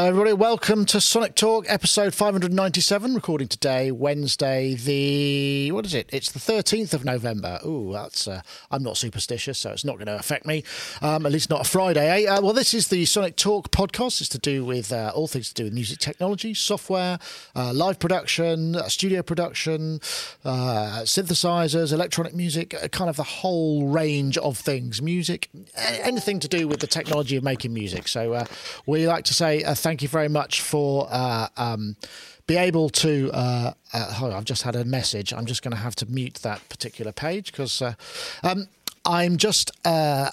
Hello, everybody. Welcome to Sonic Talk, episode 597. Recording today, Wednesday, the what is it? It's the 13th of November. Ooh, that's uh, I'm not superstitious, so it's not going to affect me. Um, at least not a Friday. Eh? Uh, well, this is the Sonic Talk podcast. It's to do with uh, all things to do with music technology, software, uh, live production, uh, studio production, uh, synthesizers, electronic music, kind of the whole range of things. Music, anything to do with the technology of making music. So we like to say uh, thank you very much for uh, um, be able to. Uh, uh hold on, I've just had a message. I'm just going to have to mute that particular page because uh, um, I'm just uh,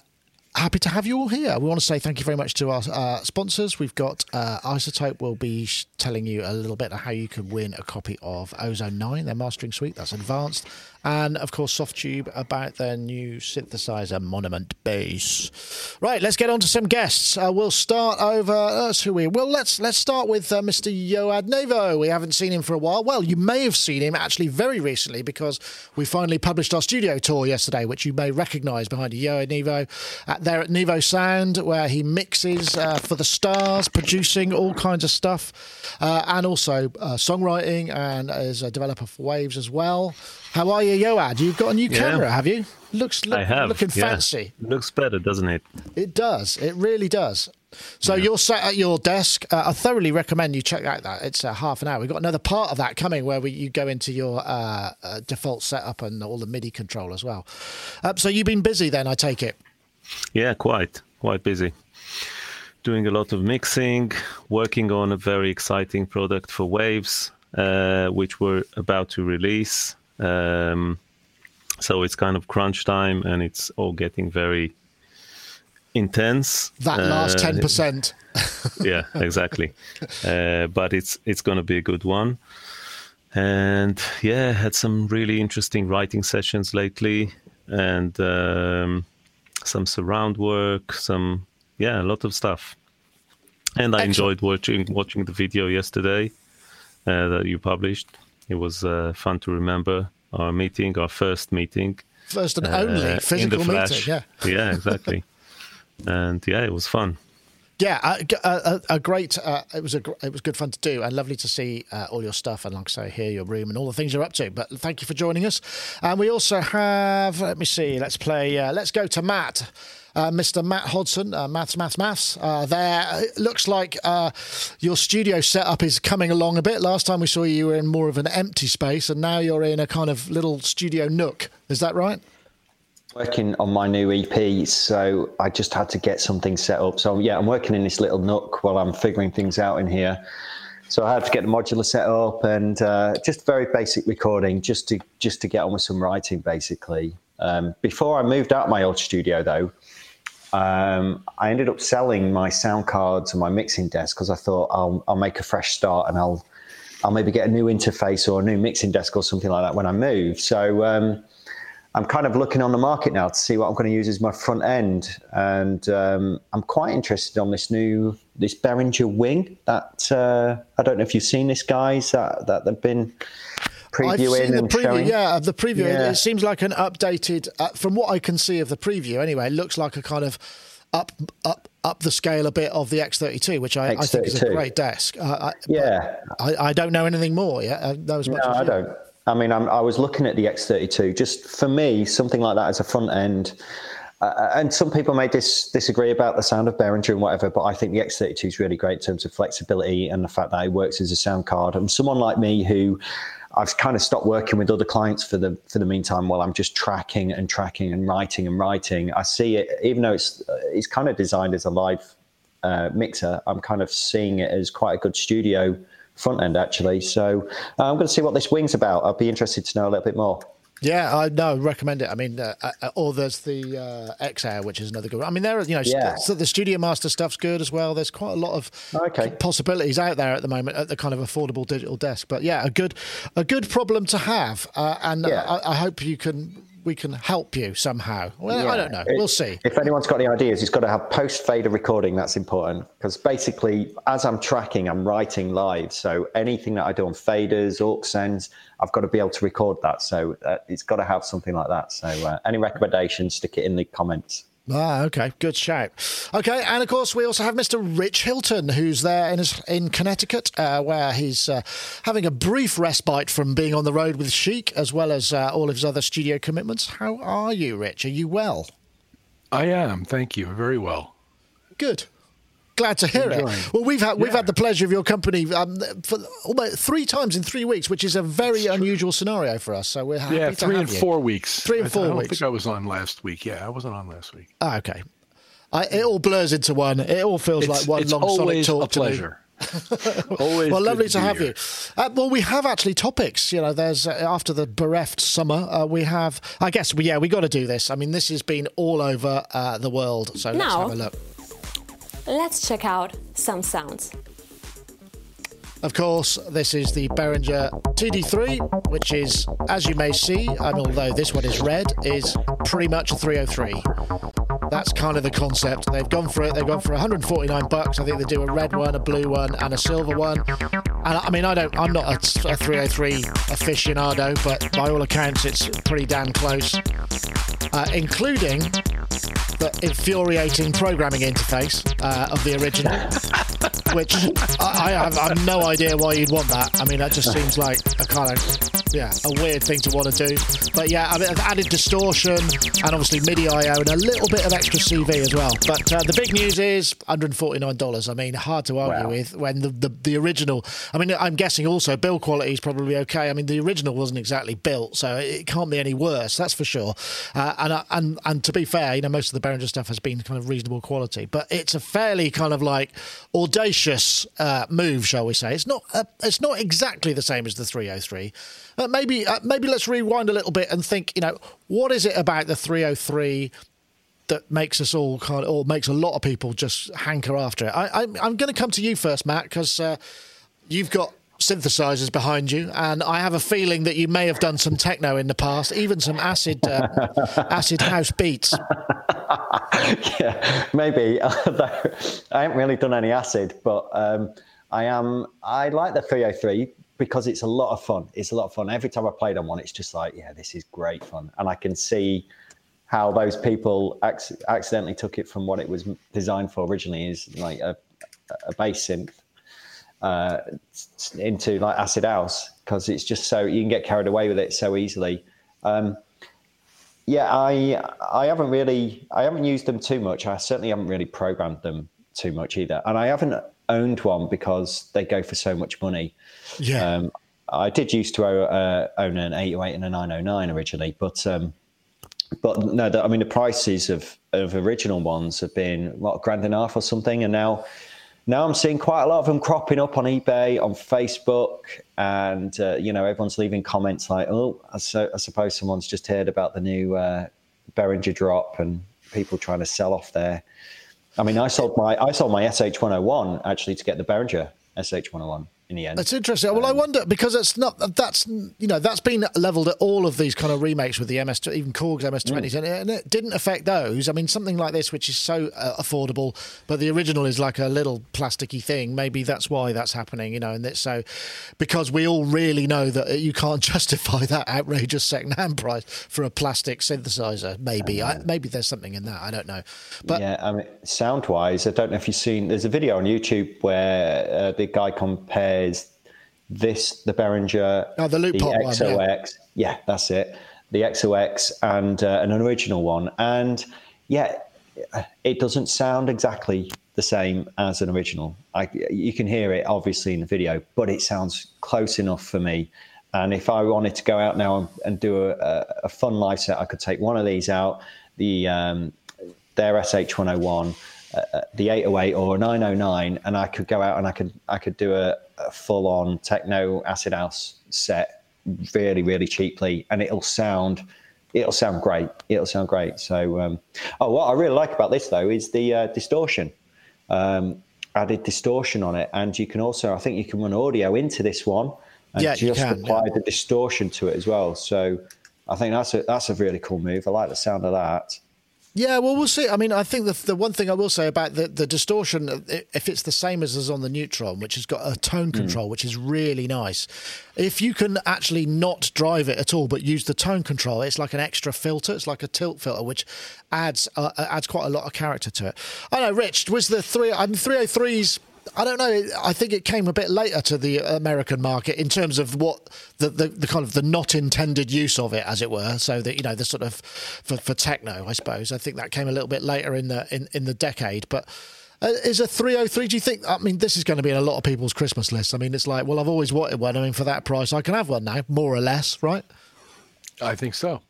happy to have you all here. We want to say thank you very much to our uh, sponsors. We've got uh, iZotope will be sh- telling you a little bit of how you can win a copy of Ozone 9, their mastering suite. That's advanced and of course Softube about their new synthesizer Monument Bass. Right, let's get on to some guests. Uh, we'll start over. That's who we. Well, let's let's start with uh, Mr. Yoad Nevo. We haven't seen him for a while. Well, you may have seen him actually very recently because we finally published our studio tour yesterday, which you may recognise behind Yoad Nevo at, there at Nevo Sound, where he mixes uh, for the stars, producing all kinds of stuff, uh, and also uh, songwriting, and is a developer for Waves as well. How are you, Yoad? You've got a new camera, yeah. have you? Looks look, I have. looking yeah. fancy. Looks better, doesn't it? It does. It really does. So yeah. you're sat at your desk. Uh, I thoroughly recommend you check out that. It's uh, half an hour. We've got another part of that coming where we, you go into your uh, uh default setup and all the MIDI control as well. Uh, so you've been busy then, I take it. Yeah, quite, quite busy. Doing a lot of mixing, working on a very exciting product for Waves, uh, which we're about to release. Um, so it's kind of crunch time and it's all getting very intense. That last uh, ten uh, percent. yeah, exactly. Uh, but it's it's going to be a good one. And yeah, had some really interesting writing sessions lately, and um, some surround work, some yeah, a lot of stuff. And I Excellent. enjoyed watching watching the video yesterday uh, that you published. It was uh, fun to remember our meeting, our first meeting. First and only uh, physical meeting, yeah. Yeah, exactly. and yeah, it was fun. Yeah, a, a, a great. Uh, it was a it was good fun to do, and lovely to see uh, all your stuff, and like I say, hear your room and all the things you're up to. But thank you for joining us. And we also have. Let me see. Let's play. Uh, let's go to Matt uh, Mr. Matt Hodson, uh, Maths, Maths, Maths. Uh, there, it looks like uh, your studio setup is coming along a bit. Last time we saw you, you were in more of an empty space, and now you're in a kind of little studio nook. Is that right? Working on my new EP, so I just had to get something set up. So yeah, I'm working in this little nook while I'm figuring things out in here. So I had to get the modular set up and uh, just very basic recording, just to just to get on with some writing, basically. Um, before I moved out my old studio, though, um, I ended up selling my sound cards and my mixing desk because I thought I'll, I'll make a fresh start and I'll I'll maybe get a new interface or a new mixing desk or something like that when I move. So um, I'm kind of looking on the market now to see what I'm going to use as my front end, and um, I'm quite interested on this new this Behringer wing. That uh, I don't know if you've seen this, guys. That that they've been previewing I've seen the preview, showing? Yeah, the preview. Yeah. It, seems like an updated, uh, from what I can see of the preview anyway, it looks like a kind of up up up the scale a bit of the X32, which I, I think is a great desk. Uh, yeah, I, I, don't know anything more. Yeah, uh, no, I don't. I mean, I'm, i was looking at the X32. Just for me, something like that as a front end. Uh, and some people may dis- disagree about the sound of Behringer and whatever, but I think the X32 is really great in terms of flexibility and the fact that it works as a sound card. And someone like me who I've kind of stopped working with other clients for the for the meantime while I'm just tracking and tracking and writing and writing. I see it, even though it's it's kind of designed as a live uh, mixer. I'm kind of seeing it as quite a good studio front end actually. So uh, I'm going to see what this wing's about. I'll be interested to know a little bit more. Yeah, I no recommend it. I mean, uh, uh, or there's the uh, X Air, which is another good. I mean, there are you know, yeah. so the Studio Master stuff's good as well. There's quite a lot of okay. possibilities out there at the moment at the kind of affordable digital desk. But yeah, a good a good problem to have, uh, and yeah. I, I hope you can we can help you somehow. Well, yeah. I don't know. We'll see. If anyone's got any ideas, it's got to have post fader recording. That's important because basically, as I'm tracking, I'm writing live. So anything that I do on faders, aux sends, I've got to be able to record that. So uh, it's got to have something like that. So uh, any recommendations, stick it in the comments. Ah, okay, good shout. Okay, and of course we also have Mr. Rich Hilton, who's there in his, in Connecticut, uh, where he's uh, having a brief respite from being on the road with Chic, as well as uh, all of his other studio commitments. How are you, Rich? Are you well? I am, thank you, very well. Good. Glad to hear Enjoying. it. Well, we've had we've Yeah. had the pleasure of your company um, for almost three times in three weeks, which is a very unusual scenario for us. So we're happy Yeah, to three have and you. four weeks. Three and I- four I don't weeks. think I was on last week. Yeah, I wasn't on last week. Ah, okay. I, it all blurs into one. It all feels It's, like one long solid always talk a to me. pleasure. always Well, lovely to be have here. you. Uh, well, we have actually topics. You know, there's uh, after the bereft summer, uh, we have. I guess, we, yeah, we got to do this. I mean, this has been all over uh, the world. So let's have a look. Let's check out some sounds. Of course, this is the Behringer TD3, which is, as you may see, and although this one is red, is pretty much a 303. That's kind of the concept. They've gone for it. They've gone for 149 bucks. I think they do a red one, a blue one, and a silver one. And I mean, I don't. I'm not a, a 303 aficionado, but by all accounts, it's pretty damn close, uh, including the infuriating programming interface uh, of the original, which I, I, have, I have no idea why you'd want that. I mean, that just seems like a kind of yeah, a weird thing to want to do. But yeah, I mean, I've added distortion and obviously MIDI IO and a little bit of extra CV as well. But uh, the big news is $149. I mean, hard to argue Wow. with when the, the the original. I mean, I'm guessing also build quality is probably okay. I mean, the original wasn't exactly built, so it can't be any worse. That's for sure. Uh, and I- and and to be fair, you know, most of the Behringer stuff has been kind of reasonable quality, but it's a fairly kind of like audacious uh, move, shall we say? It's not uh, it's not exactly the same as the 303. Uh, maybe uh, maybe let's rewind a little bit and think. You know, what is it about the 303? that makes us all kind of, or makes a lot of people just hanker after it. I, I'm going to come to you first, Matt, because uh, you've got synthesizers behind you, and I have a feeling that you may have done some techno in the past, even some acid uh, acid house beats. yeah, maybe. Although I haven't really done any acid, but um, I am. I like the 303 because it's a lot of fun. It's a lot of fun. Every time I played on one, it's just like, yeah, this is great fun, and I can see how those people ac- accidentally took it from what it was designed for originally is like a, a bass synth uh, into like acid house because it's just so you can get carried away with it so easily. Um, yeah, I I haven't really I haven't used them too much. I certainly haven't really programmed them too much either, and I haven't owned one because they go for so much money. Yeah, Um, I did used to uh, own an 808 and a 909 originally, but um, but no, the, I mean the prices of of original ones have been what grand and a half or something, and now now I'm seeing quite a lot of them cropping up on eBay, on Facebook, and uh, you know everyone's leaving comments like, "Oh, I, so, I suppose someone's just heard about the new uh, Behringer drop," and people trying to sell off their. I mean, I sold my I sold my SH101 actually to get the Behringer SH101 in the end. That's interesting. Well, I wonder because it's not that's you know that's been leveled at all of these kind of remakes with the MS, even Korg's MS20s, and, it, and it didn't affect those. I mean, something like this, which is so uh, affordable, but the original is like a little plasticky thing. Maybe that's why that's happening, you know. And it's so because we all really know that you can't justify that outrageous second-hand price for a plastic synthesizer. Maybe, I, maybe there's something in that. I don't know, but yeah, I mean, sound wise, I don't know if you've seen. There's a video on YouTube where uh, the guy compares this, the Behringer, Oh, the Loopop one, yeah. XOX. Yeah. that's it. The XOX and uh, an original one, and yeah, it doesn't sound exactly the same as an original. I, you can hear it obviously in the video, but it sounds close enough for me. And if I wanted to go out now and, and do a, a, a fun live set, I could take one of these out, the um, their SH101, uh, the 808 or a 909, and I could go out and I could I could do a, a full on techno acid house set really really cheaply, and it'll sound it'll sound great. It'll sound great. So, um, oh, what I really like about this though is the uh, distortion. Um, added distortion on it, and you can also I think you can run audio into this one and Yeah, just can, apply yeah. the distortion to it as well. So. I think that's a that's a really cool move. I like the sound of that. Yeah, well, we'll see. I mean, I think the the one thing I will say about the, the distortion, if it's the same as is on the Neutron, which has got a tone control, mm. which is really nice, if you can actually not drive it at all but use the tone control, it's like an extra filter. It's like a tilt filter, which adds uh, adds quite a lot of character to it. I know, Rich, was the three? I mean, three hundred oh threes I don't know. I think it came a bit later to the American market in terms of what the, the, the, kind of the not intended use of it, as it were. So that you know the sort of for, for techno, I suppose. I think that came a little bit later in the in, in the decade, but. Uh, is a 303 do you think i mean this is going to be in a lot of people's christmas lists i mean it's like well i've always wanted one i mean for that price i can have one now more or less right i think so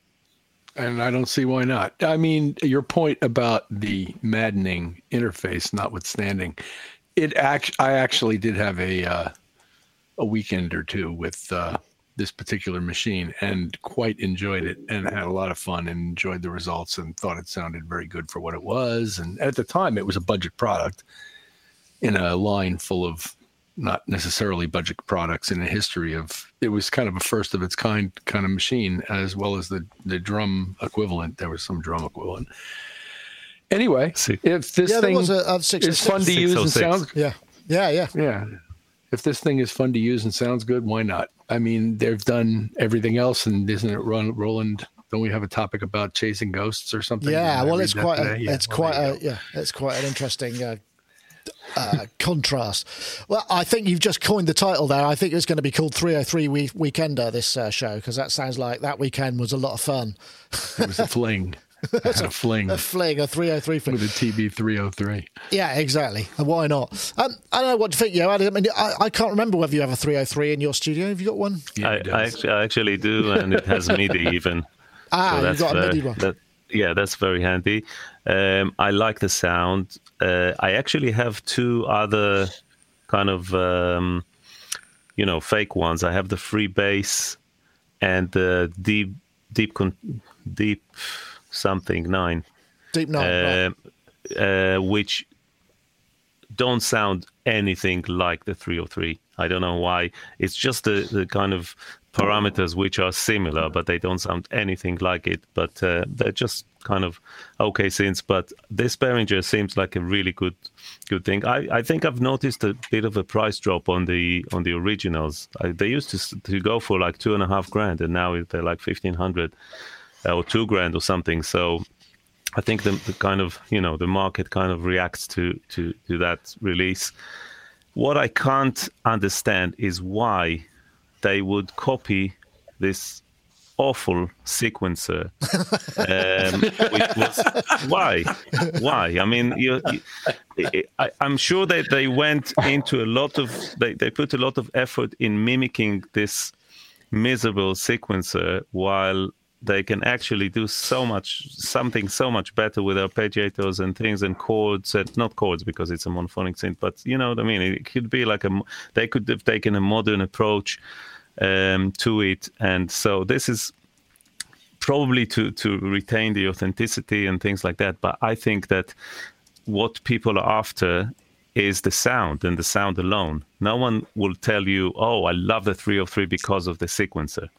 and I don't see why not. I mean, your point about the maddening interface notwithstanding, it act I actually did have a uh, a weekend or two with uh, this particular machine and quite enjoyed it and had a lot of fun and enjoyed the results and thought it sounded very good for what it was. And at the time, it was a budget product in a line full of not necessarily budget products in a history of it was kind of a first of its kind kind of machine as well as the the drum equivalent there was some drum equivalent Anyway, if this yeah, thing a, a is fun to use and sounds yeah, yeah, yeah, yeah. If this thing is fun to use and sounds good, why not? I mean, they've done everything else, and isn't it Roland? Don't we have a topic about chasing ghosts or something? Yeah, well, it's quite a, yeah, it's well, quite a, yeah, it's quite an interesting uh, uh, contrast. Well, I think you've just coined the title there. I think it's going to be called 303 week- Weekender, this uh, show, because that sounds like that weekend was a lot of fun. it was a fling. That's a fling. A fling, a 303 fling. With a TB 303. Yeah, exactly. And why not? Um, I don't know what to think, you. I mean, I, I, can't remember whether you have a 303 in your studio. Have you got one? Yeah, I, I, actually, I, actually, do, and it has MIDI even. Ah, so you've got a MIDI one. That, yeah, that's very handy. Um, I like the sound. Uh, I actually have two other kind of, um, you know, fake ones. I have the free bass and the deep, deep, deep something nine. Deep nine, uh, right. uh, which don't sound anything like the 303. I don't know why. It's just the, the kind of parameters which are similar, but they don't sound anything like it. But uh, they're just kind of okay synths. But this Behringer seems like a really good good thing. I, I think I've noticed a bit of a price drop on the on the originals. I, they used to to go for like two and a half grand, and now they're like fifteen hundred. Or two grand or something. So I think the, the, kind of you know the market kind of reacts to to to that release. What I can't understand is why they would copy this awful sequencer. um, was, why? Why? I mean, you, you, I, am sure that they went into a lot of they, they put a lot of effort in mimicking this miserable sequencer while they can actually do so much something so much better with arpeggiators and things and chords and not chords because it's a monophonic synth but you know what i mean? It could be like a they could have taken a modern approach um, to it. And so this is probably to to retain the authenticity and things like that. But i think that what people are after is the sound and the sound alone. No one will tell you oh i love the 303 because of the sequencer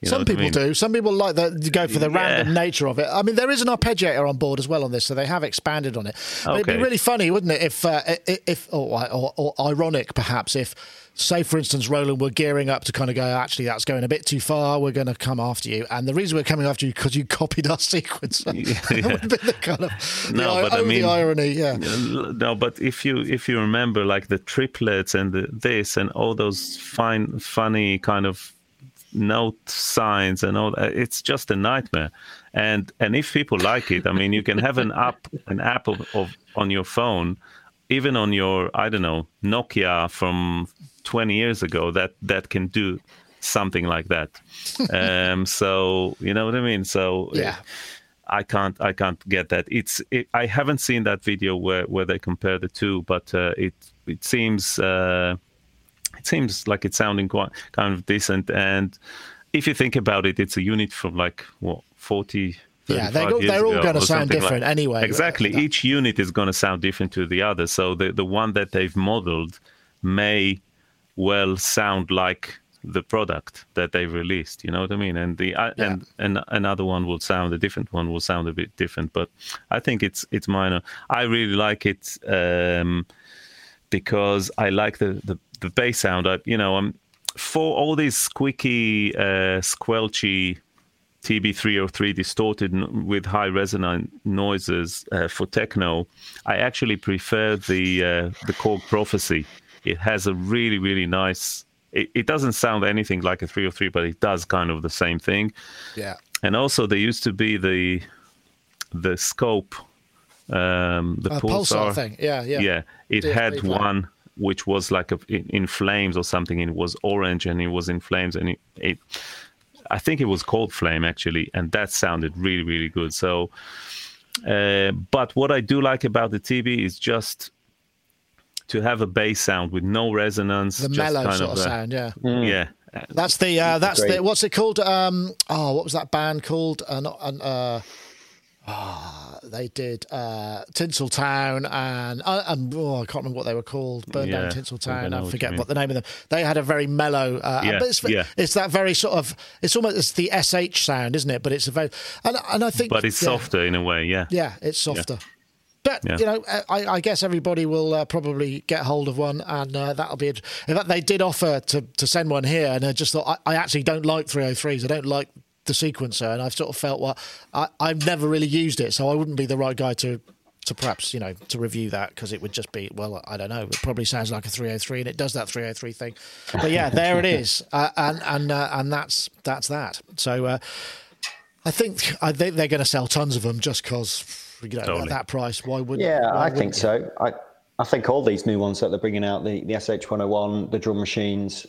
you Some people I mean? do. Some people like that to go for the yeah. random nature of it. I mean, there is an arpeggiator on board as well on this, so they have expanded on it. Okay. It'd be really funny, wouldn't it, if uh, if or, or, or ironic perhaps if say for instance roland were gearing up to kind of go actually that's going a bit too far we're going to come after you and the reason we're coming after you because you copied our sequence yeah. the kind of no the, but i mean irony yeah no but if you if you remember like the triplets and the, this and all those fine funny kind of note signs and all that. It's just a nightmare. And and if people like it, I mean, you can have an app an app of, of on your phone, even on your I don't know Nokia from 20 years ago that that can do something like that. um, so you know what I mean. So yeah. I can't I can't get that. It's it, I haven't seen that video where, where they compare the two, but uh, it it seems uh, it seems like it's sounding quite kind of decent. And if you think about it, it's a unit from like what forty. Yeah, they go, they're all going to sound different like. anyway. Exactly, each unit is going to sound different to the other. So the the one that they've modeled may well sound like the product that they released. You know what I mean? And the uh, Yeah. and and another one will sound a different one will sound a bit different, but I think it's it's minor. I really like it um, because I like the the, the bass sound. I, you know, I'm for all these squeaky, uh, squelchy TB303 distorted n- with high resonant noises uh, for techno, I actually prefer the uh, the Korg Prophecy. It has a really really nice. It, it doesn't sound anything like a 303, but it does kind of the same thing. Yeah. And also, there used to be the the scope, um, the Uh, pulsar, pulsar thing. Yeah, yeah. yeah, it had one which was like a, in, in flames or something. and It was orange and it was in flames, and it, it, I think it was cold flame actually, and that sounded really really good. So, uh, but what I do like about the TB is just to have a bass sound with no resonance, The just mellow kind sort of a- sound. Yeah. Yeah, That's the uh, that's Great. the what's it called? Um, oh, what was that band called? Uh, not, uh, ah, they did uh, Tinseltown and uh, and oh, I can't remember what they were called. Burn Yeah, down I think I Tinseltown. I forget mean. what the name of them. They had a very mellow. Uh, Yeah, but it's, yeah. it's that very sort of. It's almost it's the sh sound, isn't it? But it's a very and and I think. but it's yeah. softer in a way. Yeah, Yeah, it's softer. But Yeah. you know, I, I guess everybody will uh, probably get hold of one, and uh, that'll be. It. In fact, they did offer to, to send one here, and I just thought I, I actually don't like 303s. I don't like the sequencer, and I've sort of felt well, I, I've never really used it, so I wouldn't be the right guy to to perhaps you know to review that because it would just be well, I don't know. It probably sounds like a 303, and it does that 303 thing. But yeah, there it is, uh, and and uh, and that's that's that. So. Uh, I think I think they're going to sell tons of them just because you know at that price. Why wouldn't? Yeah, why I think wouldn't you? so. I I think all these new ones that they're bringing out, the the SH101, the drum machines,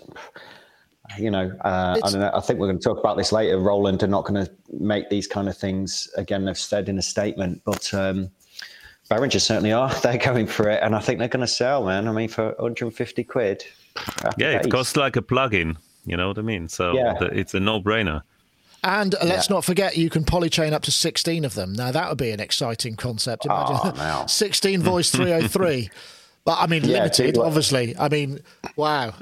you know, uh, I don't know. I think we're going to talk about this later. Roland are not going to make these kind of things again. They've said in a statement, but um, Behringer certainly are. They're going for it, and I think they're going to sell, man. I mean, for 150 quid. happy yeah, it costs like a plug-in. You know what I mean? So Yeah. it's a no-brainer. And let's Yeah. not forget, you can polychain up to 16 of them. Now, that would be an exciting concept. Imagine Oh, now. 16 voice 303. But I mean, Yeah, limited, dude, obviously. I mean, wow.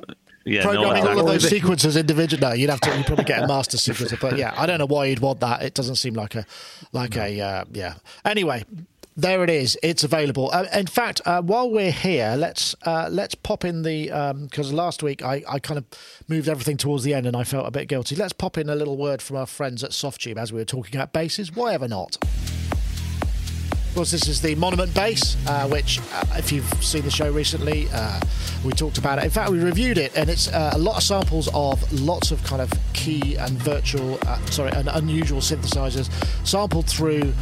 Yeah, no, Programming all of those sequences individually. No, you'd have to. You'd probably get a master sequencer, but yeah, I don't know why you'd want that. It doesn't seem like a, like a, uh, yeah. Anyway, there it is. It's available. Uh, in fact, uh, while we're here, let's uh, let's pop in the because last week I, I kind of moved everything towards the end and I felt a bit guilty. Let's pop in a little word from our friends at Softube as we were talking about bases. Why ever not? Of course, this is the Monument Bass, uh, which, uh, if you've seen the show recently, uh, we talked about it. In fact, we reviewed it, and it's uh, a lot of samples of lots of kind of key and virtual, uh, sorry, and unusual synthesizers sampled through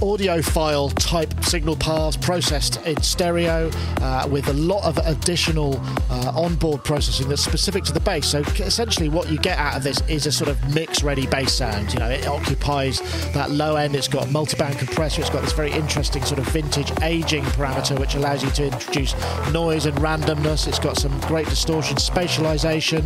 audiophile type signal paths processed in stereo uh, with a lot of additional uh, onboard processing that's specific to the bass. So essentially, what you get out of this is a sort of mix ready bass sound. You know, it occupies that low end, it's got multi-band compressor, it's got this very interesting sort of vintage aging parameter which allows you to introduce noise and randomness. It's got some great distortion, spatialization,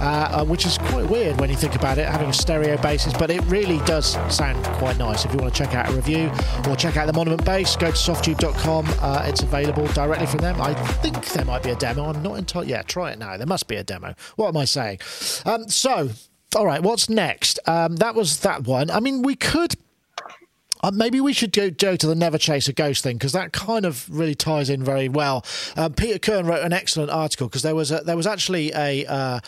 uh, uh, which is quite weird when you think about it, having a stereo basis, but it really does sound quite nice. If you want to check out a review or check out the Monument Bass. go to softube.com. Uh, it's available directly from them. I think there might be a demo. I'm not entirely. Yeah, try it now. There must be a demo. What am I saying? Um, so, all right, what's next? Um, that was that one. I mean, we could. Uh, maybe we should go, go to the Never Chase a Ghost thing because that kind of really ties in very well. Um, Peter Kirn wrote an excellent article because there was a, there was actually a uh,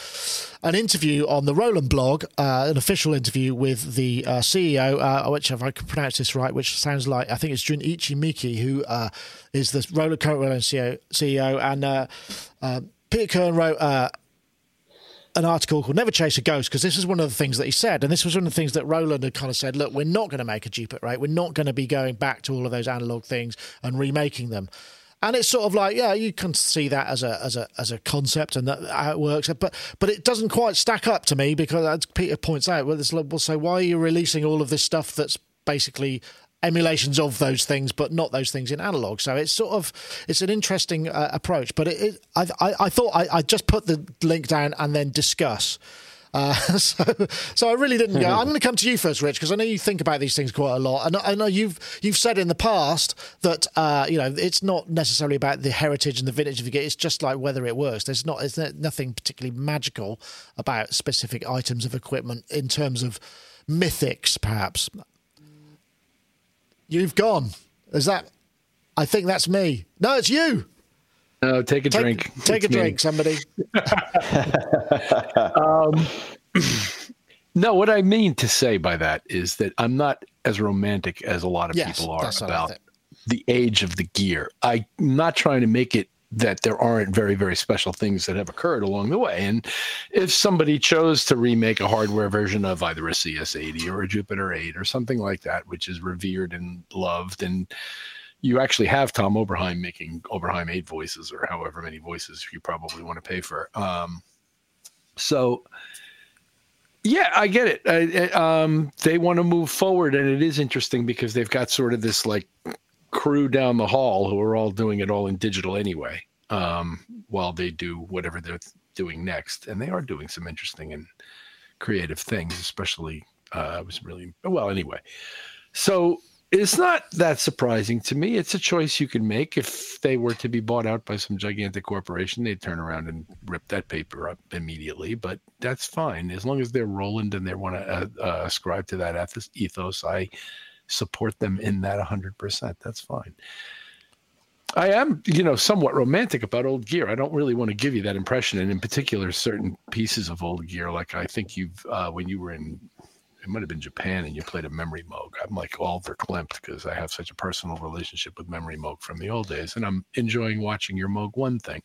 an interview on the Roland blog, uh, an official interview with the uh, CEO, uh, which if I can pronounce this right, which sounds like I think it's Junichi Miki, who uh, is the Roland current Roland CEO, CEO and Peter Kirn wrote. An article called Never Chase a Ghost because this is one of the things that he said. And this was one of the things that Roland had kind of said look, we're not going to make a duplicate, right? We're not going to be going back to all of those analog things and remaking them. And it's sort of like, yeah, you can see that as a as a as a concept and that, how it works, but but it doesn't quite stack up to me because, as Peter points out, well, this, well, so why are you releasing all of this stuff that's basically emulations of those things, but not those things in analog. So it's sort of it's an interesting uh, approach. But it, it I, I I thought I I just put the link down and then discuss. Uh, so, so I really didn't go. I'm going to come to you first, Rich, because I know you think about these things quite a lot, and I know you've you've said in the past that uh, you know it's not necessarily about the heritage and the vintage of the gear. It's just like whether it works. There's not there's nothing particularly magical about specific items of equipment in terms of mythics, perhaps. You've gone. Is that? I think that's me. No, it's you. No, take a Take, drink. take a me. drink, somebody. Um, no, what I mean to say by that is that I'm not as romantic as a lot of Yes, people are that's what I about the age of the gear. I'm not trying to make it that there aren't very, very special things that have occurred along the way. And if somebody chose to remake a hardware version of either a CS80 or a Jupiter 8 or something like that, which is revered and loved, and you actually have Tom Oberheim making Oberheim 8 voices or however many voices you probably want to pay for. Um, so, yeah, I get it. I, I- um, they want to move forward, and it is interesting because they've got sort of this like crew down the hall who are all doing it all in digital anyway, um, while they do whatever they're doing next, and they are doing some interesting and creative things. Especially, uh, I was really well anyway. So it's not that surprising to me. It's a choice you can make. If they were to be bought out by some gigantic corporation, they'd turn around and rip that paper up immediately. But that's fine as long as they're Roland and they want to uh, uh, ascribe to that ethos- ethos. I support them in that 100%. That's fine. I am, you know, somewhat romantic about old gear. I don't really want to give you that impression, and in particular, certain pieces of old gear. Like I think you've, uh, when you were in, it might have been Japan, and you played a Memory Moog. I'm like all verklempt because I have such a personal relationship with Memory Moog from the old days, and I'm enjoying watching your Moog One thing.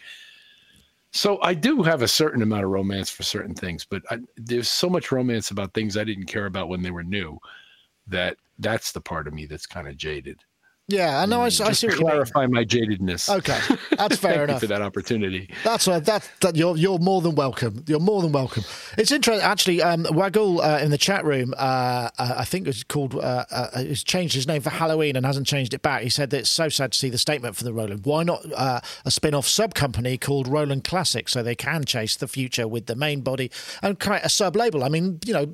So I do have a certain amount of romance for certain things, but I, there's so much romance about things I didn't care about when they were new that that's the part of me that's kind of jaded. Yeah, I know. I, Just see to what you mean. clarify my jadedness. Okay, that's fair Thank enough. you for that opportunity. That's a, that, that you're you're more than welcome. You're more than welcome. It's interesting, actually. Um, Waggle uh, in the chat room, uh, uh, I think it's called. Uh, uh, has changed his name for Halloween and hasn't changed it back. He said that it's so sad to see the statement for the Roland. Why not uh, a spin-off sub company called Roland Classic so they can chase the future with the main body and create a sub label? I mean, you know.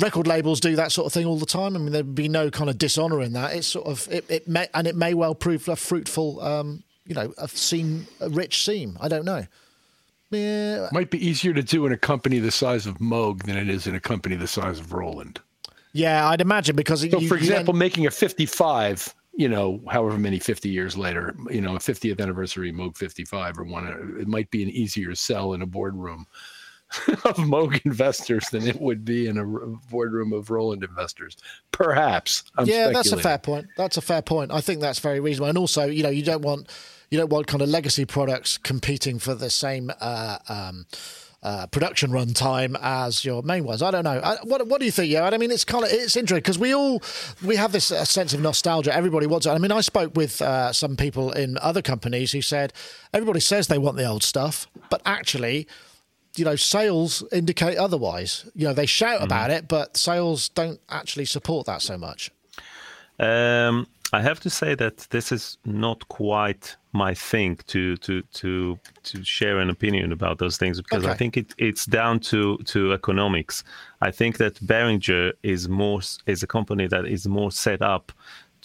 Record labels do that sort of thing all the time. I mean, there'd be no kind of dishonor in that. It's sort of it, it may and it may well prove a fruitful, um, you know, a seam, a rich seam. I don't know. Yeah, Might be easier to do in a company the size of Moog than it is in a company the size of Roland. yeah, I'd imagine because So, you- for example, then- making a 55, you know, however many 50 years later, you know, a 50th anniversary Moog 55 or one, it might be an easier sell in a boardroom of Moog investors than it would be in a boardroom of Roland investors. Perhaps. I'm yeah, that's a fair point. That's a fair point. I think that's very reasonable. And also, you know, you don't want you don't want kind of legacy products competing for the same. Uh, um, uh, production run time as your main ones. I don't know. I, what What do you think? Yeah, I mean, it's kind of it's interesting because we all we have this uh, sense of nostalgia. Everybody wants it. I mean, I spoke with uh, some people in other companies who said everybody says they want the old stuff, but actually, you know, sales indicate otherwise. You know, they shout about it, but sales don't actually support that so much. Um, I have to say that this is not quite my thing to to to to share an opinion about those things because I think it, it's down to to economics. I think that Behringer is more is a company that is more set up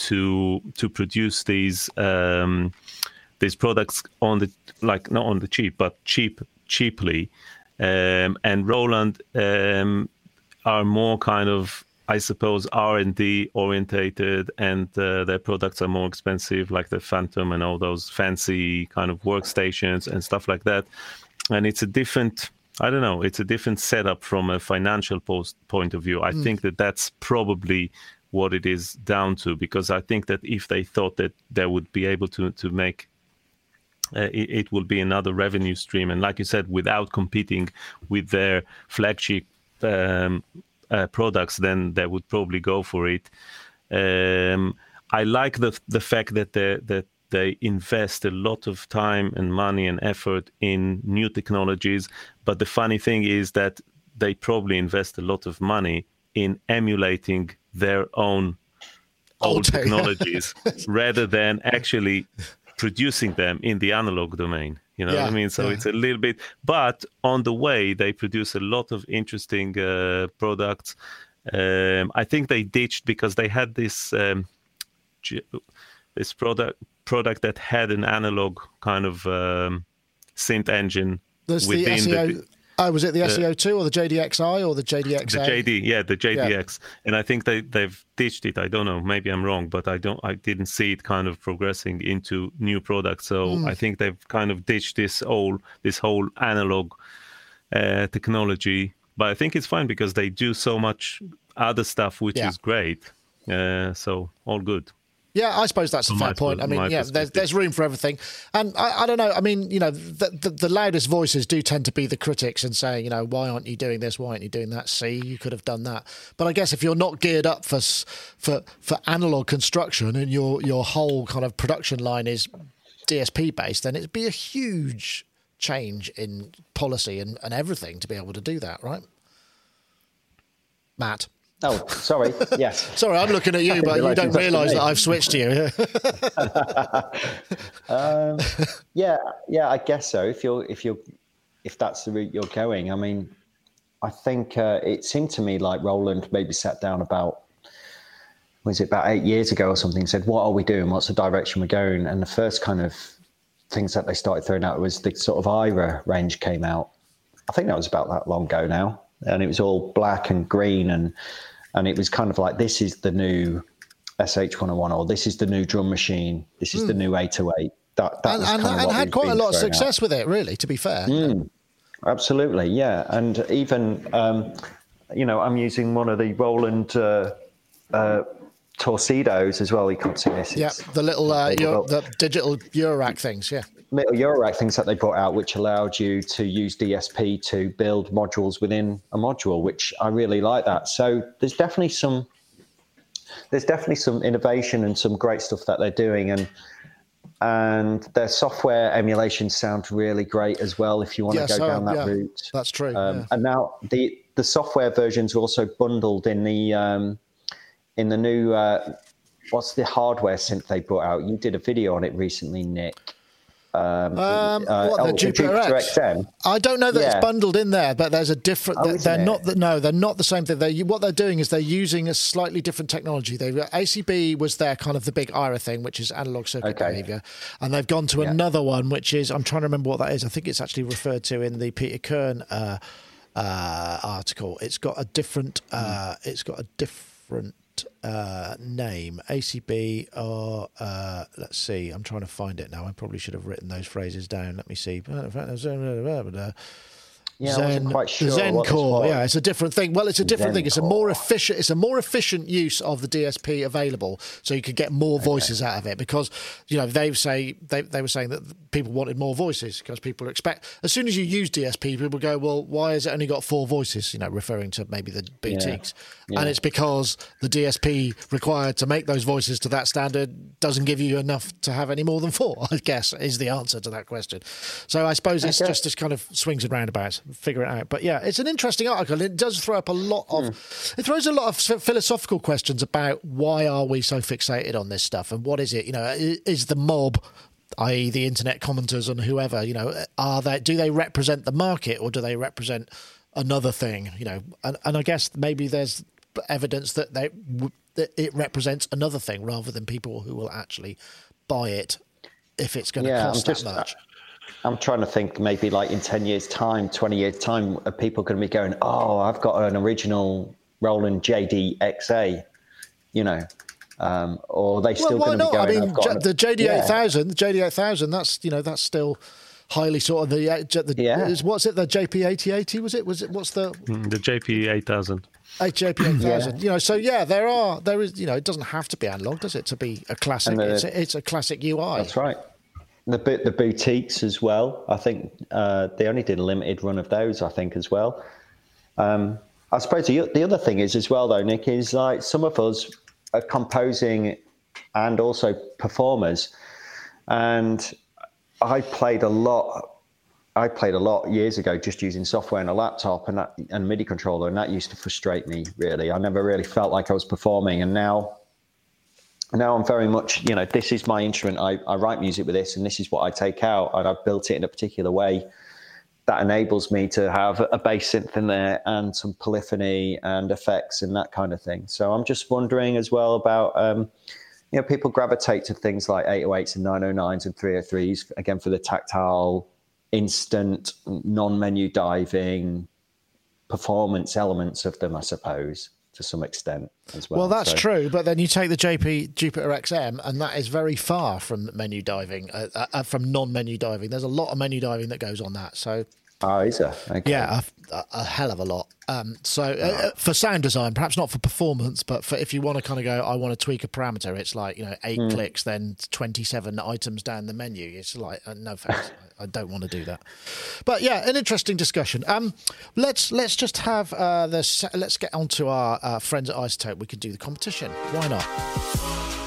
to to produce these um, these products on the like not on the cheap but cheap cheaply, um, and Roland um, are more kind of I suppose R and D orientated, and uh, their products are more expensive, like the Phantom and all those fancy kind of workstations and stuff like that. And it's a different, I don't know, it's a different setup from a financial post point of view. I think that that's probably what it is down to, because I think that if they thought that they would be able to to make it, it will be another revenue stream. And like you said, without competing with their flagship um, uh, products, then they would probably go for it. Um, I like the the fact that they, that they invest a lot of time and money and effort in new technologies. But the funny thing is that they probably invest a lot of money in emulating their own Old technologies rather than actually producing them in the analog domain You know Yeah, what I mean? So yeah. it's a little bit, but on the way they produce a lot of interesting uh, products. Um, I think they ditched because they had this um, this product product that had an analog kind of um, synth engine the within SEO. Oh, was it the SEO two or the JDXI or the JDXA? the JD, yeah, the JDX, and I think they they've ditched it. I don't know, maybe I'm wrong, but I don't, I didn't see it kind of progressing into new products. So Hmm. I think they've kind of ditched this whole this whole analog uh, technology. But I think it's fine because they do so much other stuff, which Yeah. is great. Uh, so all good. Yeah, I suppose that's a fair point. I mean, yeah, there's, there's room for everything. And I, I don't know. I mean, you know, the, the, the loudest voices do tend to be the critics and saying, you know, why aren't you doing this? Why aren't you doing that? See, you could have done that. But I guess if you're not geared up for for for analog construction and your your whole kind of production line is DSP based, then it'd be a huge change in policy and, and everything to be able to do that, right? Matt. Oh, sorry. yes. Sorry, I'm looking at you, but you don't realise that I've switched to you. Yeah, yeah, I guess so. If you're, if you're, if that's the route you're going, I mean, I think uh, it seemed to me like Roland maybe sat down about, was it about eight years ago or something? Said, "What are we doing? What's the direction we're going?" And the first kind of things that they started throwing out was the sort of AIRA range came out. I think that was about that long ago now, and it was all black and green, and and it was kind of like this is the new SH101, or this is the new drum machine, this is the new 808. That, that and, and, and had quite a lot of thrown out. success with it, really. To be fair, Absolutely, yeah, and even um, you know, I'm using one of the Roland uh, uh, Torcidos as well. You can't see this. yeah, the little uh, Euro, the digital Eurorack things, yeah. Little Eurorack things that they brought out, which allowed you to use DSP to build modules within a module, which I really like that. So there's definitely some there's definitely some innovation and some great stuff that they're doing, and and their software emulation sound really great as well. If you want Yeah, to go so, down that yeah, route, that's true, Um, yeah. And now the the software versions are also bundled in the um, in the new. Uh, What's the hardware synth they brought out? You did a video on it recently, Nick. Um, Uh, what the oh, Jupiter, X? XM. I don't know that it's bundled in there, but there's a different. Oh, they're not. The, no, they're not the same thing. They what they're doing is they're using a slightly different technology. They ACB was their kind of the big AIRA thing, which is analog circuit Okay. behavior, and they've gone to Yeah. another one, which is I'm trying to remember what that is. I think it's actually referred to in the Peter Kirn uh, uh, article. It's got a different. Uh, it's got a different. Uh, name ACB or uh, let's see. I'm trying to find it now. I probably should have written those phrases down. Let me see. Yeah, Zen, quite sure. the Zen core, yeah, it's a different thing. Well, it's a different Zen thing. It's a more efficient. It's a more efficient use of the DSP available, so you could get more voices out of it. Because you know they say they they were saying that people wanted more voices because people expect as soon as you use DSP, people go, well, why has it only got four voices? You know, referring to maybe the boutiques, Yeah. and it's because the DSP required to make those voices to that standard doesn't give you enough to have any more than four. I guess is the answer to that question. So I suppose it's Okay. just this kind of swings and roundabouts. Figure it out. But yeah, it's an interesting article. It does throw up a lot of. Hmm. It throws a lot of philosophical questions about why are we so fixated on this stuff and what is it? You know, is the mob. I.e., the internet commenters and whoever, you know, are they? Do they represent the market or do they represent another thing? You know, and, and I guess maybe there's evidence that they that it represents another thing rather than people who will actually buy it if it's going to Yeah, cost just- that much. I'm trying to think maybe like in 10 years' time, 20 years' time, are people going to be going, oh, I've got an original Roland JDXA, you know? Um, or are they still well, why going to not? be going, mean, I've got J- the JD Yeah. eight thousand, the JD eight thousand. That's you know that's still highly sort of the, uh, J- the Yeah. is, what's it the JP eighty eighty was it was it what's the Mm, The JP 8000. JP eight thousand? You know, so yeah, there are there is you know it doesn't have to be analog, does it, to be a classic? The- it's, a, it's a classic UI. That's right. The the boutiques as well. I think uh, they only did a limited run of those. I think as well. Um, I suppose the, the other thing is as well though, Nick, is like some of us are composing and also performers, and I played a lot. I played a lot years ago just using software and a laptop and that and MIDI controller, and that used to frustrate me really. I never really felt like I was performing, and now now I'm very much, you know, this is my instrument. I, I write music with this, and this is what I take out, and I've built it in a particular way that enables me to have a bass synth in there and some polyphony and effects and that kind of thing. So I'm just wondering as well about, um, you know, people gravitate to things like 808s and 909s and 303s again for the tactile, instant, non-menu diving performance elements of them, I suppose to some extent as well. Well, that's so. true, but then you take the JP Jupiter XM, and that is very far from menu diving, uh, uh, from non-menu diving. There's a lot of menu diving that goes on that. So Oh, is there? Okay. Yeah, a, a, hell of a lot. Um, so uh, uh, for sound design, perhaps not for performance, but for if you want to kind of go, I want to tweak a parameter. It's like you know eight mm. clicks, then twenty-seven items down the menu. It's like uh, no thanks, I, don't want to do that. But yeah, an interesting discussion. Um, let's let's just have uh, the let's get on to our uh, friends at iZotope. We could do the competition. Why not?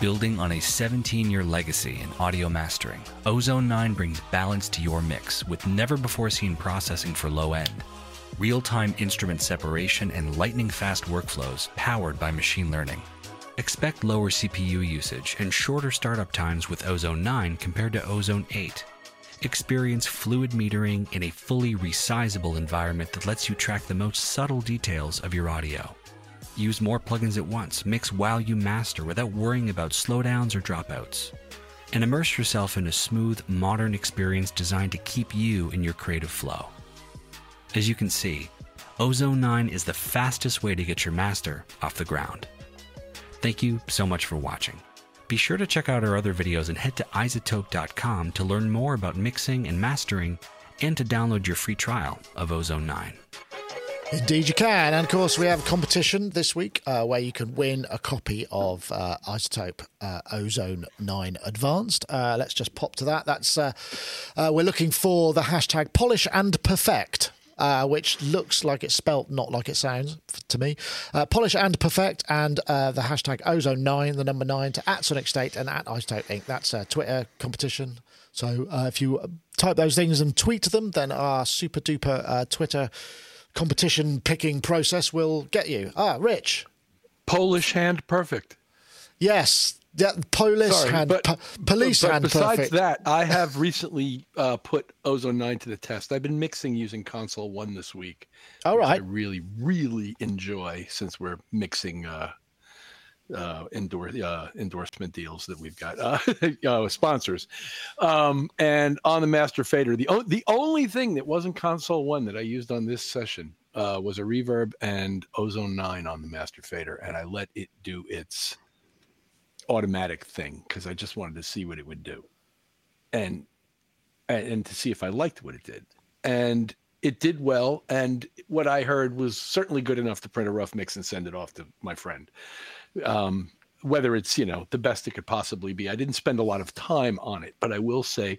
Building on a 17 year legacy in audio mastering, Ozone 9 brings balance to your mix with never before seen processing for low end, real time instrument separation, and lightning fast workflows powered by machine learning. Expect lower CPU usage and shorter startup times with Ozone 9 compared to Ozone 8. Experience fluid metering in a fully resizable environment that lets you track the most subtle details of your audio. Use more plugins at once, mix while you master without worrying about slowdowns or dropouts. And immerse yourself in a smooth, modern experience designed to keep you in your creative flow. As you can see, Ozone 9 is the fastest way to get your master off the ground. Thank you so much for watching. Be sure to check out our other videos and head to izotope.com to learn more about mixing and mastering and to download your free trial of Ozone 9. Indeed, you can. And of course, we have a competition this week uh, where you can win a copy of uh, iZotope uh, Ozone 9 Advanced. Uh, let's just pop to that. That's uh, uh, We're looking for the hashtag polish and perfect. which looks like it's spelt not like it sounds to me. polish and perfect, and the hashtag ozone nine, the number nine, to at Sonic State and at iZotope Inc. That's a Twitter competition. So if you type those things and tweet them, then our super duper Twitter competition picking process will get you. Ah, Rich. Polish hand perfect. Yes. Yeah, police Sorry, hand, but, po- police but hand. Besides perfect. that, I have recently uh, put Ozone Nine to the test. I've been mixing using Console One this week. All right. I really, really enjoy since we're mixing uh, uh, endorse, uh, endorsement deals that we've got, uh, uh, sponsors. Um, and on the Master Fader, the, o- the only thing that wasn't console one that I used on this session uh, was a reverb and Ozone 9 on the Master Fader. And I let it do its automatic thing because I just wanted to see what it would do. And, and, and to see if I liked what it did. And it did well. And what I heard was certainly good enough to print a rough mix and send it off to my friend um, whether it's you know the best it could possibly be. I didn't spend a lot of time on it, but I will say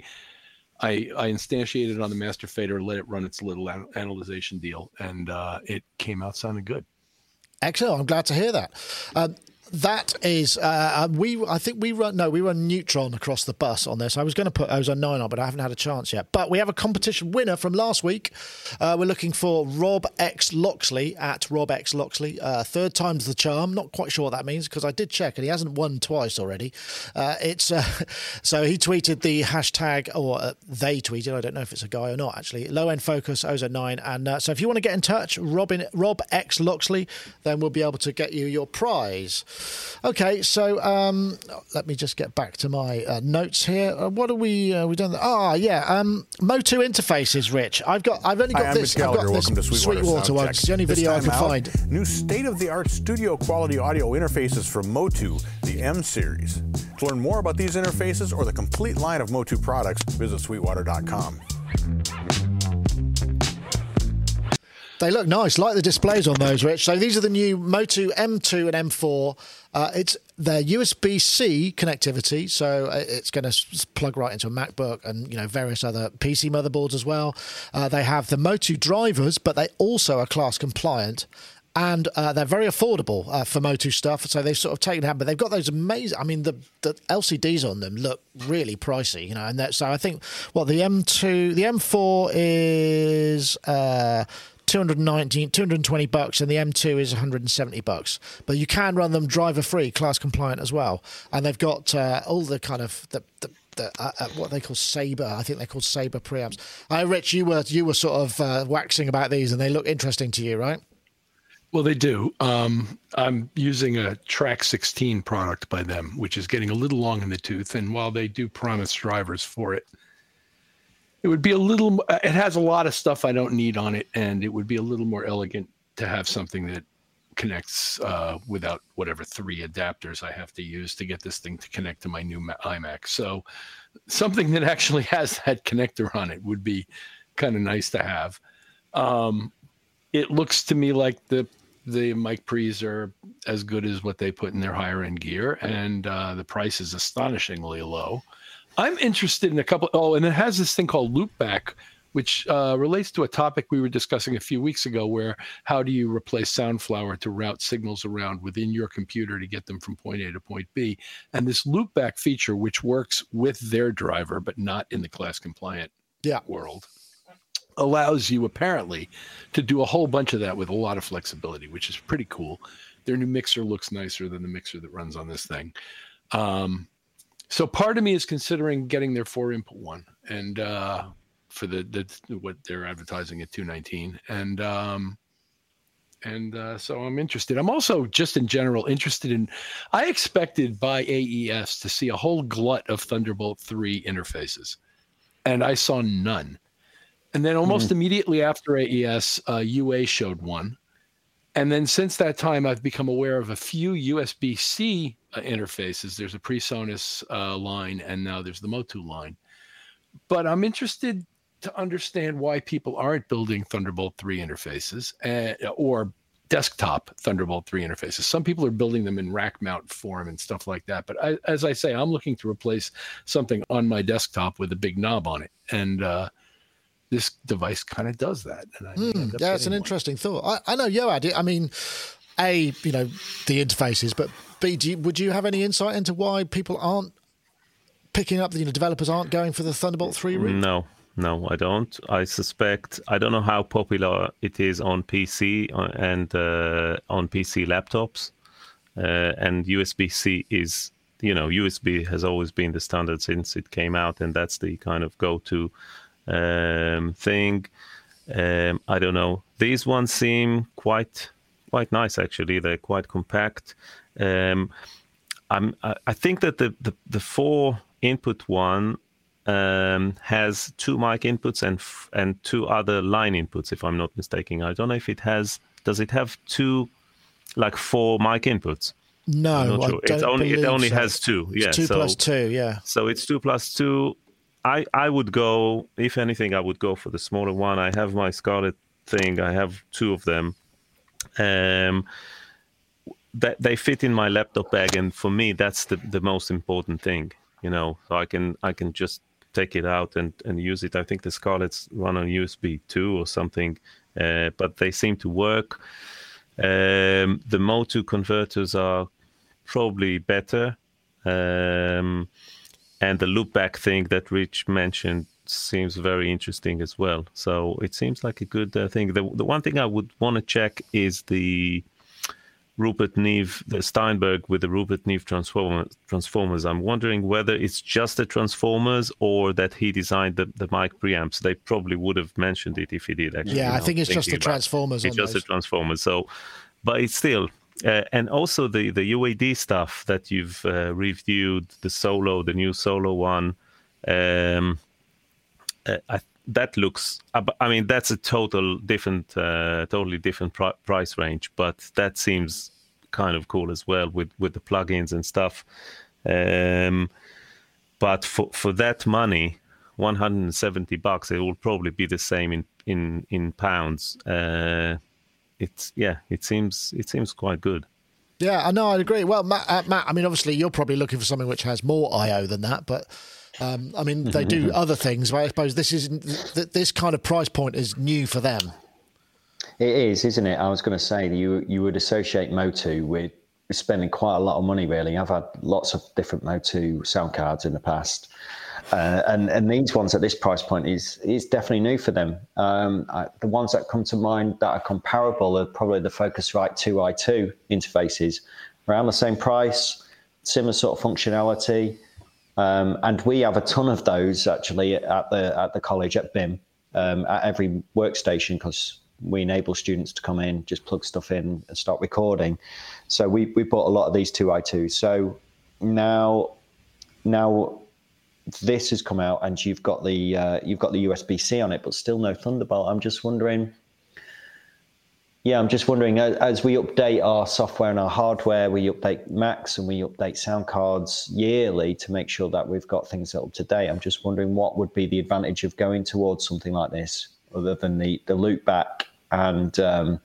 I, I instantiated on the master fader, let it run its little analyzation deal, and uh, it came out sounding good. Excellent. I'm glad to hear that. Um, that is, uh, uh, we. I think we run. No, we run Neutron across the bus on this. I was going to put Ozone Nine on, but I haven't had a chance yet. But we have a competition winner from last week. Uh, we're looking for Rob X Loxley at Rob X Loxley. Uh, third time's the charm. Not quite sure what that means because I did check and he hasn't won twice already. Uh, it's uh, so he tweeted the hashtag or they tweeted. I don't know if it's a guy or not actually. Low end focus Ozone Nine. And so if you want to get in touch, Robin Rob X Loxley, then we'll be able to get you your prize. Okay, so um, let me just get back to my uh, notes here. Uh, what are we? Uh, we done? Ah, yeah. Um, Motu interfaces, Rich. I've got. I've only got Hi, this. I've got Welcome to Sweetwater, Sweetwater one. It's the only video I can out, find. New state-of-the-art studio-quality audio interfaces from Motu, the M series. To learn more about these interfaces or the complete line of Motu products, visit Sweetwater.com. They look nice, like the displays on those, Rich. So these are the new Motu M2 and M4. Uh, it's their USB C connectivity, so uh, it's going to plug right into a MacBook and you know various other PC motherboards as well. Uh, they have the Motu drivers, but they also are class compliant and uh, they're very affordable uh, for Motu stuff. So they've sort of taken hand, but they've got those amazing. I mean, the, the LCDs on them look really pricey, you know. And that, so I think what well, the M2, the M4 is uh, 219, 220 bucks, and the M2 is 170 bucks. But you can run them driver free, class compliant as well. And they've got uh, all the kind of the, the, the uh, uh, what they call Sabre. I think they're called Sabre preamps. I, Rich, you were you were sort of uh, waxing about these, and they look interesting to you, right? Well, they do. Um, I'm using a Track 16 product by them, which is getting a little long in the tooth. And while they do promise drivers for it, it would be a little. It has a lot of stuff I don't need on it, and it would be a little more elegant to have something that connects uh, without whatever three adapters I have to use to get this thing to connect to my new iMac. So something that actually has that connector on it would be kind of nice to have. Um, it looks to me like the the mic pre's are as good as what they put in their higher end gear, and uh, the price is astonishingly low. I'm interested in a couple. Oh, and it has this thing called loopback, which uh, relates to a topic we were discussing a few weeks ago, where how do you replace Soundflower to route signals around within your computer to get them from point A to point B? And this loopback feature, which works with their driver but not in the class compliant yeah. world, allows you apparently to do a whole bunch of that with a lot of flexibility, which is pretty cool. Their new mixer looks nicer than the mixer that runs on this thing. Um, so part of me is considering getting their four input one and uh, for the, the what they're advertising at 219 and um, and uh, so I'm interested. I'm also just in general interested in. I expected by AES to see a whole glut of Thunderbolt 3 interfaces, and I saw none. And then almost mm-hmm. immediately after AES, uh, UA showed one. And then since that time, I've become aware of a few USB C interfaces. There's a PreSonus uh, line, and now there's the Motu line. But I'm interested to understand why people aren't building Thunderbolt 3 interfaces uh, or desktop Thunderbolt 3 interfaces. Some people are building them in rack mount form and stuff like that. But I, as I say, I'm looking to replace something on my desktop with a big knob on it. And uh, this device kind of does that. Mm, yeah, it's an one. interesting thought. I, I know it. I mean, a you know the interfaces, but b you, would you have any insight into why people aren't picking up? You know, developers aren't going for the Thunderbolt three route. No. No, I don't. I suspect I don't know how popular it is on PC uh, and uh, on PC laptops, uh, and USB C is you know USB has always been the standard since it came out, and that's the kind of go-to um, thing. Um, I don't know. These ones seem quite quite nice actually. They're quite compact. Um, I'm, I think that the, the, the four input one um, has two mic inputs and f- and two other line inputs, if I'm not mistaken. I don't know if it has. Does it have two, like four mic inputs? No, sure. it's only it only so. has two. Yeah, two so, plus two. Yeah. So it's two plus two. I I would go if anything I would go for the smaller one. I have my Scarlett thing. I have two of them. Um, that they fit in my laptop bag, and for me that's the the most important thing. You know, so I can I can just take it out and and use it. I think the Scarlett's run on USB two or something, uh, but they seem to work. Um, the Motu converters are probably better. Um, and the loopback thing that Rich mentioned seems very interesting as well. So it seems like a good uh, thing. The, the one thing I would want to check is the Rupert Neve, the Steinberg with the Rupert Neve transformer, transformers. I'm wondering whether it's just the transformers or that he designed the, the mic preamps. They probably would have mentioned it if he did. Actually, yeah, I think it's just the transformers. It's just those. the transformers. So, but it's still uh, and also the the UAD stuff that you've uh, reviewed, the solo, the new solo one. Um, uh, I, that looks. I mean, that's a total different, uh, totally different pr- price range, but that seems kind of cool as well with with the plugins and stuff. Um, but for for that money, 170 bucks, it will probably be the same in in in pounds. Uh, it's yeah, it seems it seems quite good. Yeah, I know, I agree. Well, Matt, uh, Matt, I mean, obviously, you're probably looking for something which has more I/O than that, but um, I mean, they do other things. But I suppose this is this kind of price point is new for them. It is, isn't it? I was going to say you you would associate Motu with spending quite a lot of money. Really, I've had lots of different Motu sound cards in the past, Uh, and and these ones at this price point is is definitely new for them. Um, I, the ones that come to mind that are comparable are probably the Focusrite 2i2 interfaces, around the same price, similar sort of functionality, um, and we have a ton of those actually at the at the college at BIM um, at every workstation because we enable students to come in, just plug stuff in and start recording. So we we bought a lot of these two i two. So now now this has come out and you've got the uh, you've got the USB C on it, but still no Thunderbolt. I'm just wondering. Yeah, I'm just wondering as, we update our software and our hardware, we update Macs and we update sound cards yearly to make sure that we've got things up to date. I'm just wondering what would be the advantage of going towards something like this, other than the the loop back and um,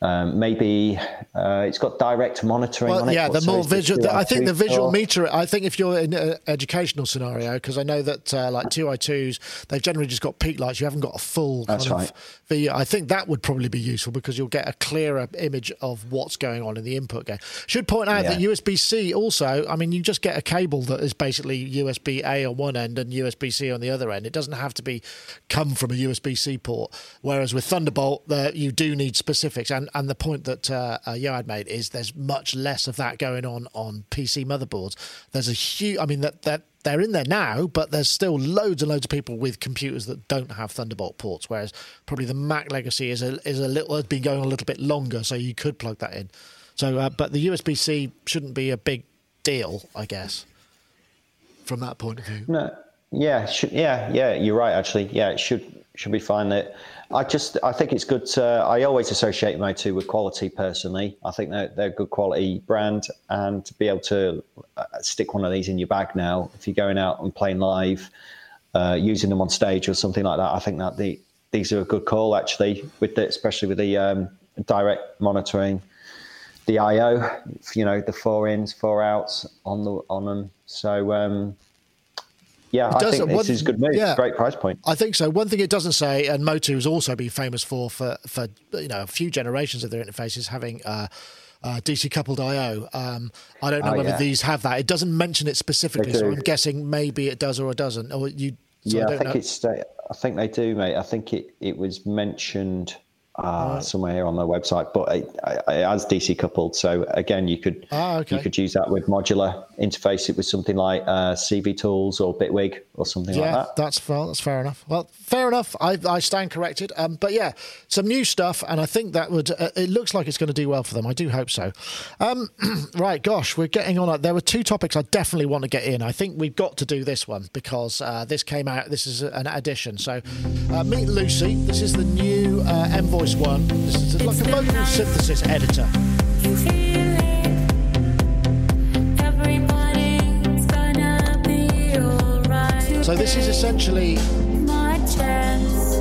um, maybe uh, it's got direct monitoring well, on it. Yeah, the more visual. The, I think the visual meter. I think if you're in an educational scenario, because I know that uh, like two i twos, they've generally just got peak lights. You haven't got a full. That's right. Of, I think that would probably be useful because you'll get a clearer image of what's going on in the input game. Should point out yeah. that USB C also. I mean, you just get a cable that is basically USB A on one end and USB C on the other end. It doesn't have to be come from a USB C port. Whereas with Thunderbolt, there you do need specifics and and the point that uh, uh, Yoad made is there's much less of that going on on PC motherboards. There's a huge, I mean that that they're in there now, but there's still loads and loads of people with computers that don't have Thunderbolt ports. Whereas probably the Mac legacy is a is a little has been going on a little bit longer, so you could plug that in. So, uh, but the USB C shouldn't be a big deal, I guess, from that point of view. No, yeah, yeah, yeah. You're right. Actually, yeah, it should should be fine. That I just I think it's good. To, I always associate Motu with quality. Personally, I think they're they're a good quality brand, and to be able to uh, stick one of these in your bag now, if you're going out and playing live, uh, using them on stage or something like that, I think that the these are a good call actually, with the, especially with the um, direct monitoring, the I/O, you know, the four ins, four outs on the on them. So. Um, yeah, I think this is good move. Yeah, Great price point. I think so. One thing it doesn't say, and Motu has also been famous for for for you know a few generations of their interfaces having. Uh, uh, DC coupled I/O. Um, I don't know oh, whether yeah. these have that. It doesn't mention it specifically, so I'm guessing maybe it does or it doesn't. Or you? So yeah, I, I think know. it's. I think they do, mate. I think it it was mentioned uh, right. somewhere here on their website, but it, it, has DC coupled. So again, you could ah, okay. you could use that with modular, interface it with something like uh, CV Tools or Bitwig or something yeah, like that. that's fair. That's fair enough. Well, fair enough. I, I stand corrected. Um, but yeah, some new stuff, and I think that would. Uh, it looks like it's going to do well for them. I do hope so. Um, right, gosh, we're getting on. There were two topics I definitely want to get in. I think we've got to do this one because uh, this came out. This is an addition. So, uh, meet Lucy. This is the new uh, Emvoice one. This is like a vocal synthesis editor. So this is essentially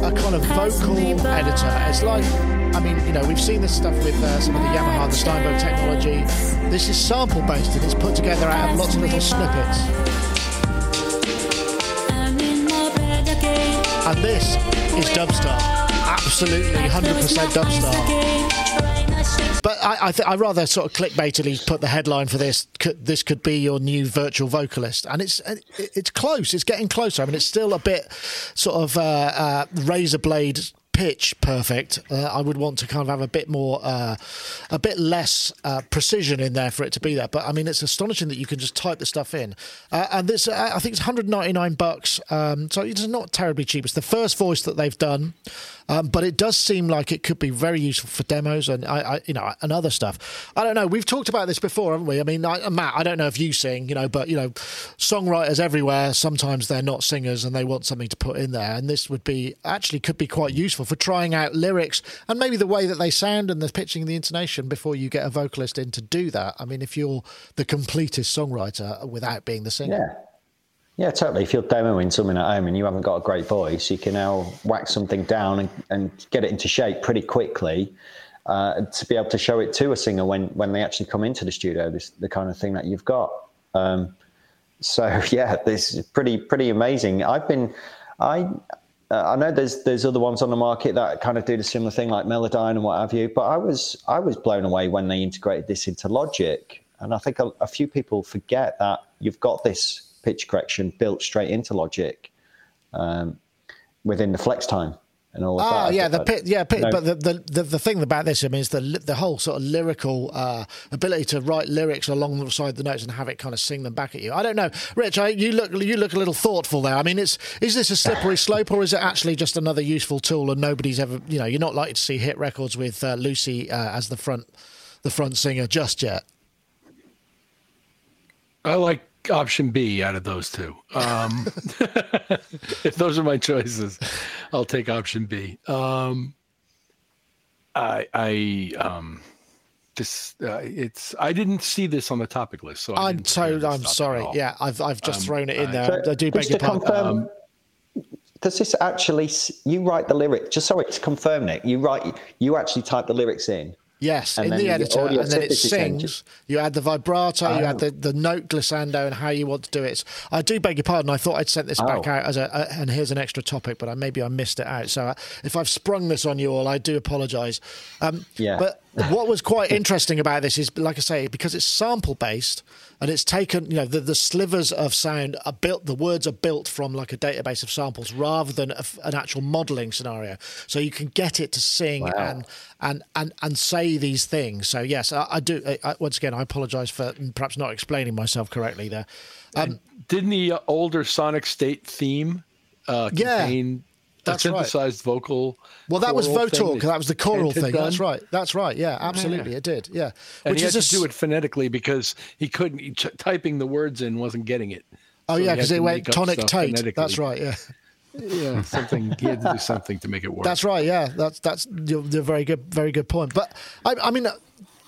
a kind of vocal editor. It's like, I mean, you know, we've seen this stuff with uh, some of the Yamaha, the Steinberg technology. This is sample based and it's put together out of lots of little snippets. And this is Dubstar absolutely 100% dubstar. But I, I th- I rather sort of clickbaitily put the headline for this. Could, this could be your new virtual vocalist, and it's it's close. It's getting closer. I mean, it's still a bit sort of uh, uh, razor blade pitch perfect. Uh, I would want to kind of have a bit more, uh, a bit less uh, precision in there for it to be there. But I mean, it's astonishing that you can just type the stuff in. Uh, and this, uh, I think it's 199 bucks. Um, so it's not terribly cheap. It's the first voice that they've done. Um, but it does seem like it could be very useful for demos and I, I, you know, and other stuff. I don't know. We've talked about this before, haven't we? I mean, I, Matt, I don't know if you sing, you know, but you know, songwriters everywhere. Sometimes they're not singers and they want something to put in there, and this would be actually could be quite useful for trying out lyrics and maybe the way that they sound and the pitching and the intonation before you get a vocalist in to do that. I mean, if you're the completest songwriter without being the singer. Yeah. Yeah, totally. If you're demoing something at home and you haven't got a great voice, you can now whack something down and, and get it into shape pretty quickly uh, to be able to show it to a singer when, when they actually come into the studio, this the kind of thing that you've got. Um, so yeah, this is pretty pretty amazing. I've been I uh, I know there's there's other ones on the market that kind of do the similar thing like Melodyne and what have you, but I was I was blown away when they integrated this into Logic, and I think a, a few people forget that you've got this pitch correction built straight into Logic um, within the flex time and all of oh, that. yeah, the pit, yeah, pit, no. but the, the, the, the thing about this, I mean, is the the whole sort of lyrical uh, ability to write lyrics alongside the notes and have it kind of sing them back at you. I don't know, Rich. I, you look you look a little thoughtful there. I mean, it's is this a slippery slope or is it actually just another useful tool? And nobody's ever, you know, you're not likely to see hit records with uh, Lucy uh, as the front the front singer just yet. I like option B out of those two. Um, if those are my choices, I'll take option B. Um, I, I, um, this, uh, it's. I didn't see this on the topic list, so I I'm didn't so I'm sorry. Yeah, I've I've just Um, thrown it in I- there. I do beg your pardon. confirm, does this actually? You write the lyric. Just sorry to confirm, It You write. You actually type the lyrics in. Yes, And in the the editor, audio and then it sings. changes. You add the vibrato, you add Oh. the, the note glissando, and how you want to do it. I do beg your pardon. I thought I'd sent this back Oh. out as a, a and here's an extra topic, but I, maybe I missed it out. So uh, if I've sprung this on you all, I do apologise. Um, Yeah. But what was quite interesting about this is, like I say, because it's sample based and it's taken, you know, the, the slivers of sound are built, the words are built from like a database of samples rather than a an actual modelling scenario. So you can get it to sing Wow. and and and and say these things. So yes, I, I do. I, I- once again, I apologise for perhaps not explaining myself correctly there. Um, Didn't the older Sonic State theme uh, Yeah, contain that's a right. synthesized vocal? well, that was thing That was the choral thing. done? That's right. That's right. Yeah, absolutely, it did. Yeah, And which he is had a to do it phonetically because he couldn't he, ch- typing the words in wasn't getting it. Oh So yeah, because it went tonic phonetically. That's right. Yeah. Yeah, something he had to do something to make it work. That's right. Yeah, that's that's you're, you're very good, very good point. But I, I mean, uh,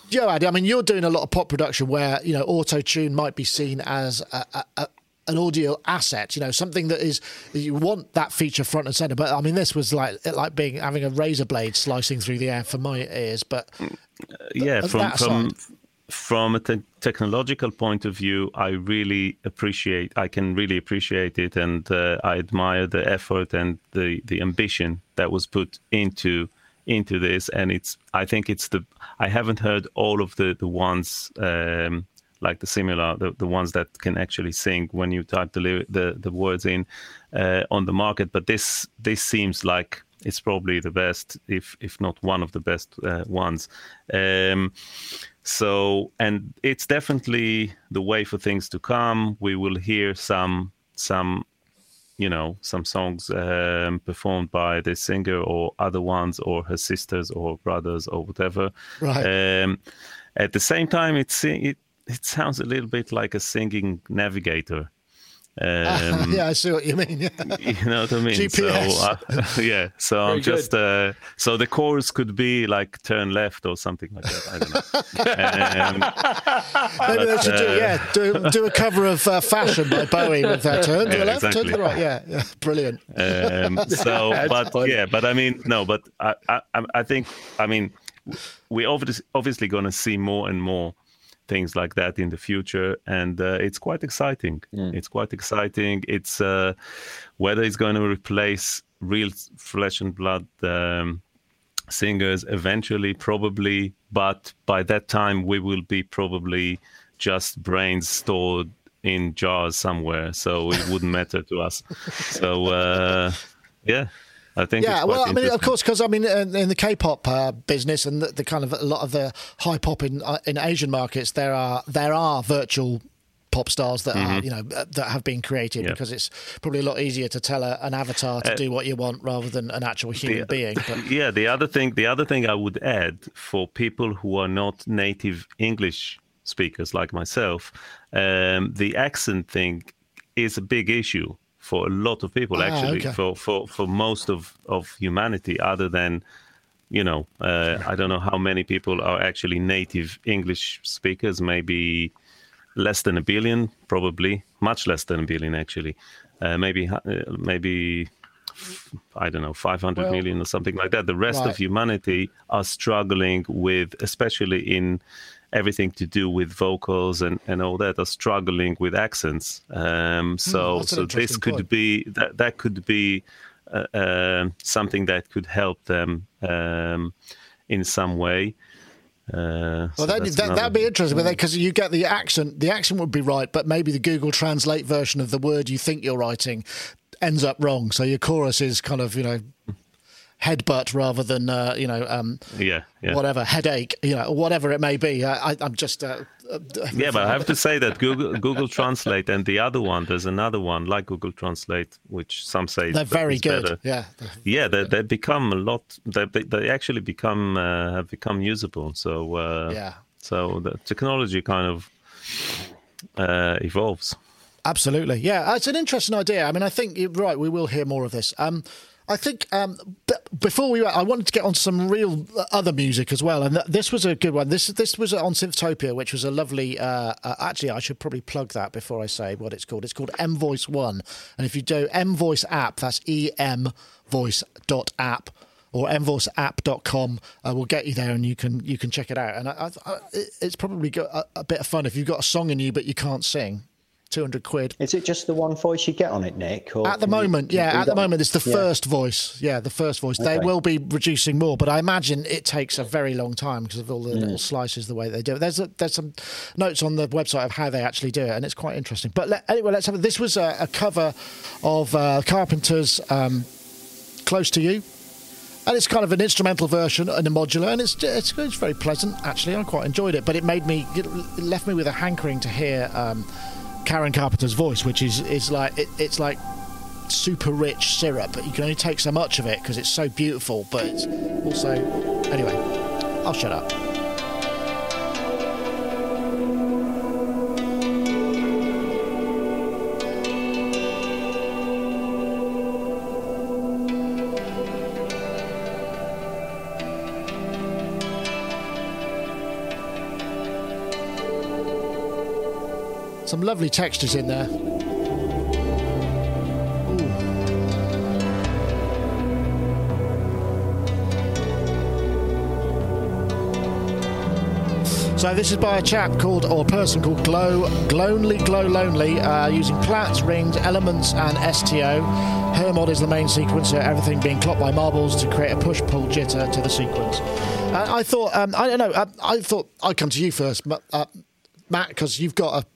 Joe, Addy, I mean, you're doing a lot of pop production where you know auto tune might be seen as a, a, an audio asset. You know, something that is you want that feature front and center. But I mean, this was like like being having a razor blade slicing through the air for my ears. But yeah of from from from a te- technological point of view i really appreciate i can really appreciate it and uh, i admire the effort and the the ambition that was put into into this and it's i think it's the i haven't heard all of the the ones um like the similar the, the ones that can actually sing when you type the the, the words in uh, on the market. But this this seems like it's probably the best if if not one of the best uh, ones. Um, so and it's definitely the way for things to come. We will hear some some you know some songs um, performed by the singer or other ones or her sisters or brothers or whatever. Right. um, at the same time it's it it sounds a little bit like a singing navigator um, yeah, I see what you mean. You know what I mean? GPS. So, uh, yeah. So I'm just uh, so the chorus could be like turn left or something like that. I don't know. um, Maybe they But, should do uh, yeah do do a cover of uh, Fashion by Bowie with uh, turn to Yeah, the left, turn to exactly. the right. Yeah, yeah, brilliant. um, so, but funny. yeah, but I mean, no, but I, I, I think, I mean, we obviously obviously going to see more and more things like that in the future, and uh, it's quite exciting. It's quite exciting. It's uh, whether it's going to replace real flesh and blood. Um, singers eventually probably but by that time we will be probably just brains stored in jars somewhere so it wouldn't matter to us so uh yeah i think Yeah, well, I mean, of course, because I mean, in, in the K-pop uh, business and the, the kind of a lot of the high pop in uh, in Asian markets, there are there are virtual pop stars that are you know uh, that have been created Mm-hmm. Yeah. because it's probably a lot easier to tell a, an avatar to do what you want rather than an actual human the- being. But yeah the other thing the other thing i would add for people who are not native english speakers like myself um, the accent thing is a big issue for a lot of people Ah, actually okay. for, for for most of of humanity other than you know uh, i don't know how many people are actually native english speakers maybe less than a billion probably much less than a billion actually uh, maybe uh, maybe I don't know, 500 million Well- or something like that. The rest Right. of humanity are struggling with, especially in everything to do with vocals and, and all that, are struggling with accents. Um, so Hmm, that's an so this could point. be that that could be uh, uh, something that could help them um, in some way. Uh, so Well, that's that, that'd be interesting because you get the accent. The accent would be right, but maybe the Google Translate version of the word you think you're writing ends up wrong. So your chorus is kind of you know headbutt rather than uh, you know um, Yeah, yeah. whatever headache, you know, whatever it may be. I, I'm just uh, uh, Yeah, but I have to say that Google Google Translate and the other one, there's another one like Google Translate, which some say they're very is good. better. Yeah, Yeah, they they become a lot. They they- actually become uh, have become usable. So uh, Yeah. So the technology kind of uh, evolves. Absolutely, yeah. It's an interesting idea. I mean, I think right. We will hear more of this. Um, I think um, b- before we, I wanted to get on some real other music as well, and th- this was a good one. This this was on Synthtopia, which was a lovely. Uh, uh, actually, I should probably plug that before I say what it's called. It's called Emvoice One, and if you do M Voice app, that's E M Voice dot app or mvoiceapp.com uh, will get you there and you can you can check it out and I, I, I- it's probably got a, a bit of fun if you've got a song in you but you can't sing 200 quid Is it just the one voice you get on it, Nick? Or at the moment, you yeah, at the moment it's the Yeah. first voice. Yeah, the first voice. They will be reducing more, but I imagine it takes a very long time because of all the Mm. little slices, the way they do it. There's a, there's some notes on the website of how they actually do it, and it's quite interesting. But let, anyway, let's have. This was a, a cover of uh, Carpenter's um, "Close to You." And it's kind of an instrumental version and a modular, and it's, it's it's very pleasant actually. I quite enjoyed it, but it made me it left me with a hankering to hear um, Karen Carpenter's voice, which is is like it, it's like super rich syrup, but you can only take so much of it because it's so beautiful. But it's also anyway. I'll shut up. Some lovely textures in there. So this is by a chap called, or a person called Glow, Glonely, Glow Lonely, uh, using Plaits, rings, elements, and STO. Hermod is the main sequencer, everything being clocked by marbles to create a push-pull jitter to the sequence. Uh, I thought, um, I don't know, uh, I thought I'd come to you first, Ma- uh, Matt, because you've got a,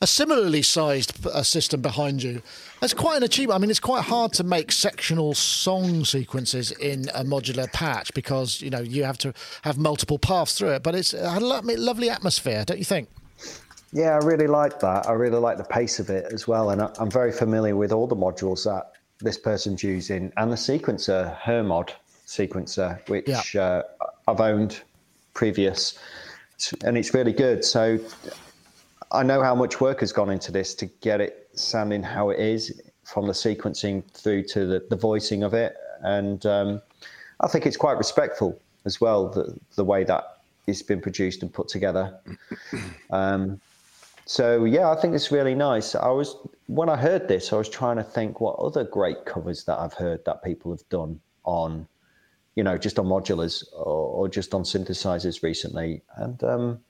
a similarly sized uh, system behind you. That's quite an achievement. I mean, it's quite hard to make sectional song sequences in a modular patch because you know you have to have multiple paths through it. But it's had a lo- lovely atmosphere, don't you think? Yeah, I really like that. I really like the pace of it as well. And I- I'm very familiar with all the modules that this person's using and the sequencer, Hermod sequencer, which uh, I've owned previous. And it's really good. So I know how much work has gone into this to get it sounding how it is from the sequencing through to the, the voicing of it. And um, I think it's quite respectful as well, the, the way that it's been produced and put together. Um, so yeah, I think it's really nice. I was when I heard this, I was trying to think what other great covers that I've heard that people have done on, you know, just on modulars or, or just on synthesizers recently, and um,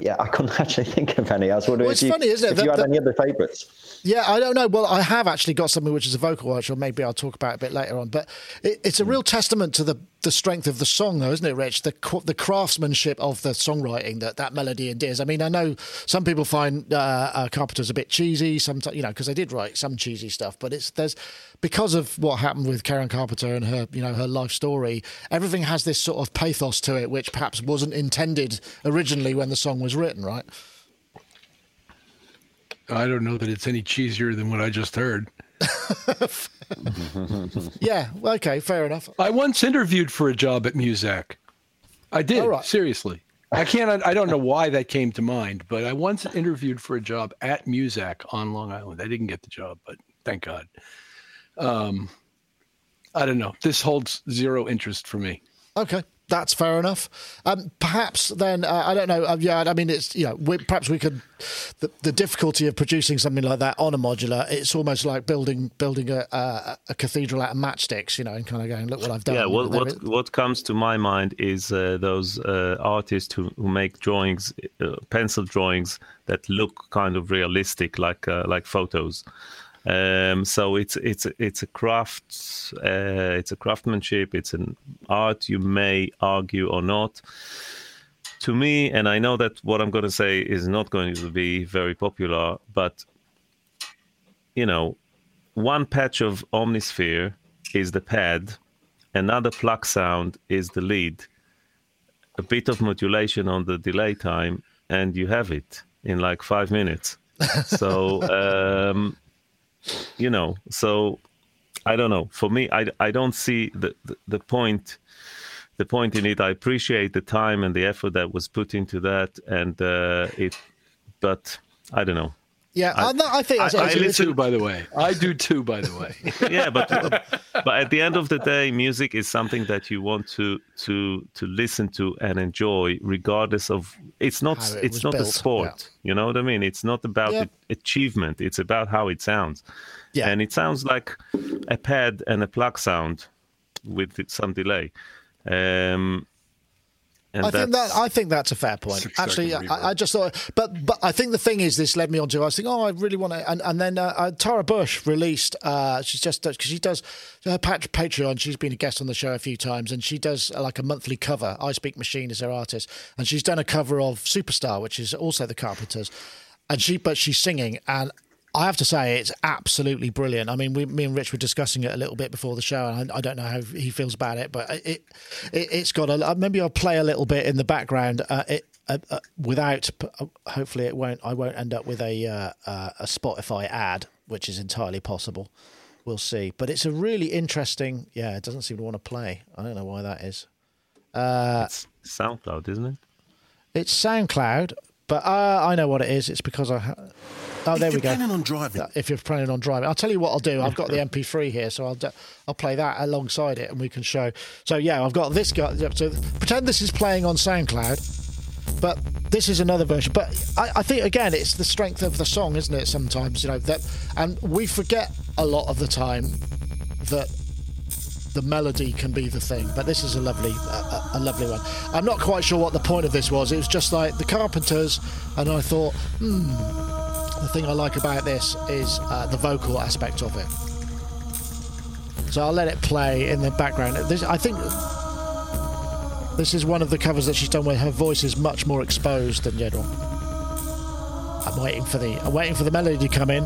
yeah, I couldn't actually think of any. I was wondering Well, if it's you, funny, isn't it, if that- you had that- any other favourites. Yeah, I don't know. Well, I have actually got something which is a vocal, which or maybe I'll talk about a bit later on. But it, it's a hmm. real testament to the, the strength of the song, though, isn't it, Rich? The the craftsmanship of the songwriting that that melody endears. I mean, I know some people find uh, uh, Carpenter's a bit cheesy, sometimes you know, because they did write some cheesy stuff. But it's there's because of what happened with Karen Carpenter and her you know her life story. Everything has this sort of pathos to it, which perhaps wasn't intended originally when the song was written, right? I don't know that it's any cheesier than what I just heard. Yeah. well, Okay. Fair enough. I once interviewed for a job at Muzak. I did, right. seriously. I can't, I don't know why that came to mind, but I once interviewed for a job at Muzak on Long Island. I didn't get the job, but thank God. Um, I don't know. This holds zero interest for me. Okay, that's fair enough. Um, perhaps then uh, I don't know. Uh, yeah, I mean it's you know we, perhaps we could the, the difficulty of producing something like that on a modular. It's almost like building building a, a, a cathedral out of matchsticks, you know, and kind of going look what I've done. Yeah, what what what comes to my mind is uh, those uh, artists who, who make drawings, uh, pencil drawings that look kind of realistic, like uh, like photos. Um, so it's it's it's a craft, uh, it's a craftsmanship, it's an art. You may argue or not. To me, and I know that what I'm going to say is not going to be very popular, but you know, one patch of Omnisphere is the pad, another pluck sound is the lead, a bit of modulation on the delay time, and you have it in like five minutes. so um, you know, so I don't know. For me, I, I don't see the, the, the point the point in it. I appreciate the time and the effort that was put into that, and uh, it, but I don't know. Yeah, I, I, I think I, I do too. By the way, I do too. By the way, yeah, but but at the end of the day, music is something that you want to to to listen to and enjoy, regardless of. It's not it it's not built. a sport. Yeah. You know what I mean? It's not about yeah. achievement. It's about how it sounds. Yeah, and it sounds like a pad and a pluck sound with some delay. Um, and I think that I think that's a fair point. Actually, I, I, just thought, but but I think the thing is, this led me on to I was thinking, oh, I really want to, and, and then uh, uh, Tara Busch released. Uh, she's just because she does her Patreon. She's been a guest on the show a few times, and she does uh, like a monthly cover. I Speak Machine is her artist, and she's done a cover of Superstar, which is also the Carpenters, and she but she's singing, and I have to say it's absolutely brilliant. I mean, we, me and Rich were discussing it a little bit before the show, and I, I don't know how he feels about it, but it, it has got a. Maybe I'll play a little bit in the background. Uh, it uh, uh, without. Uh, hopefully, it won't. I won't end up with a uh, uh, a Spotify ad, which is entirely possible. We'll see. But it's a really interesting. Yeah, it doesn't seem to want to play. I don't know why that is. it's SoundCloud, isn't it? It's SoundCloud, but I know what it is. It's because I. Ha- Oh, if there we go. If you're planning on driving. If you're planning on driving, I'll tell you what I'll do. I've got the MP3 here, so I'll I'll play that alongside it, and we can show. So yeah, I've got this guy. So pretend this is playing on SoundCloud, but this is another version. But I, I think again, it's the strength of the song, isn't it? Sometimes you know that, and we forget a lot of the time that the melody can be the thing. But this is a lovely, a, a, lovely one. I'm not quite sure what the point of this was. It was just like the Carpenters, and I thought, hmm the thing I like about this is uh, the vocal aspect of it. So I'll let it play in the background. This, I think this is one of the covers that she's done where her voice is much more exposed than general. I'm waiting for the I'm waiting for the melody to come in.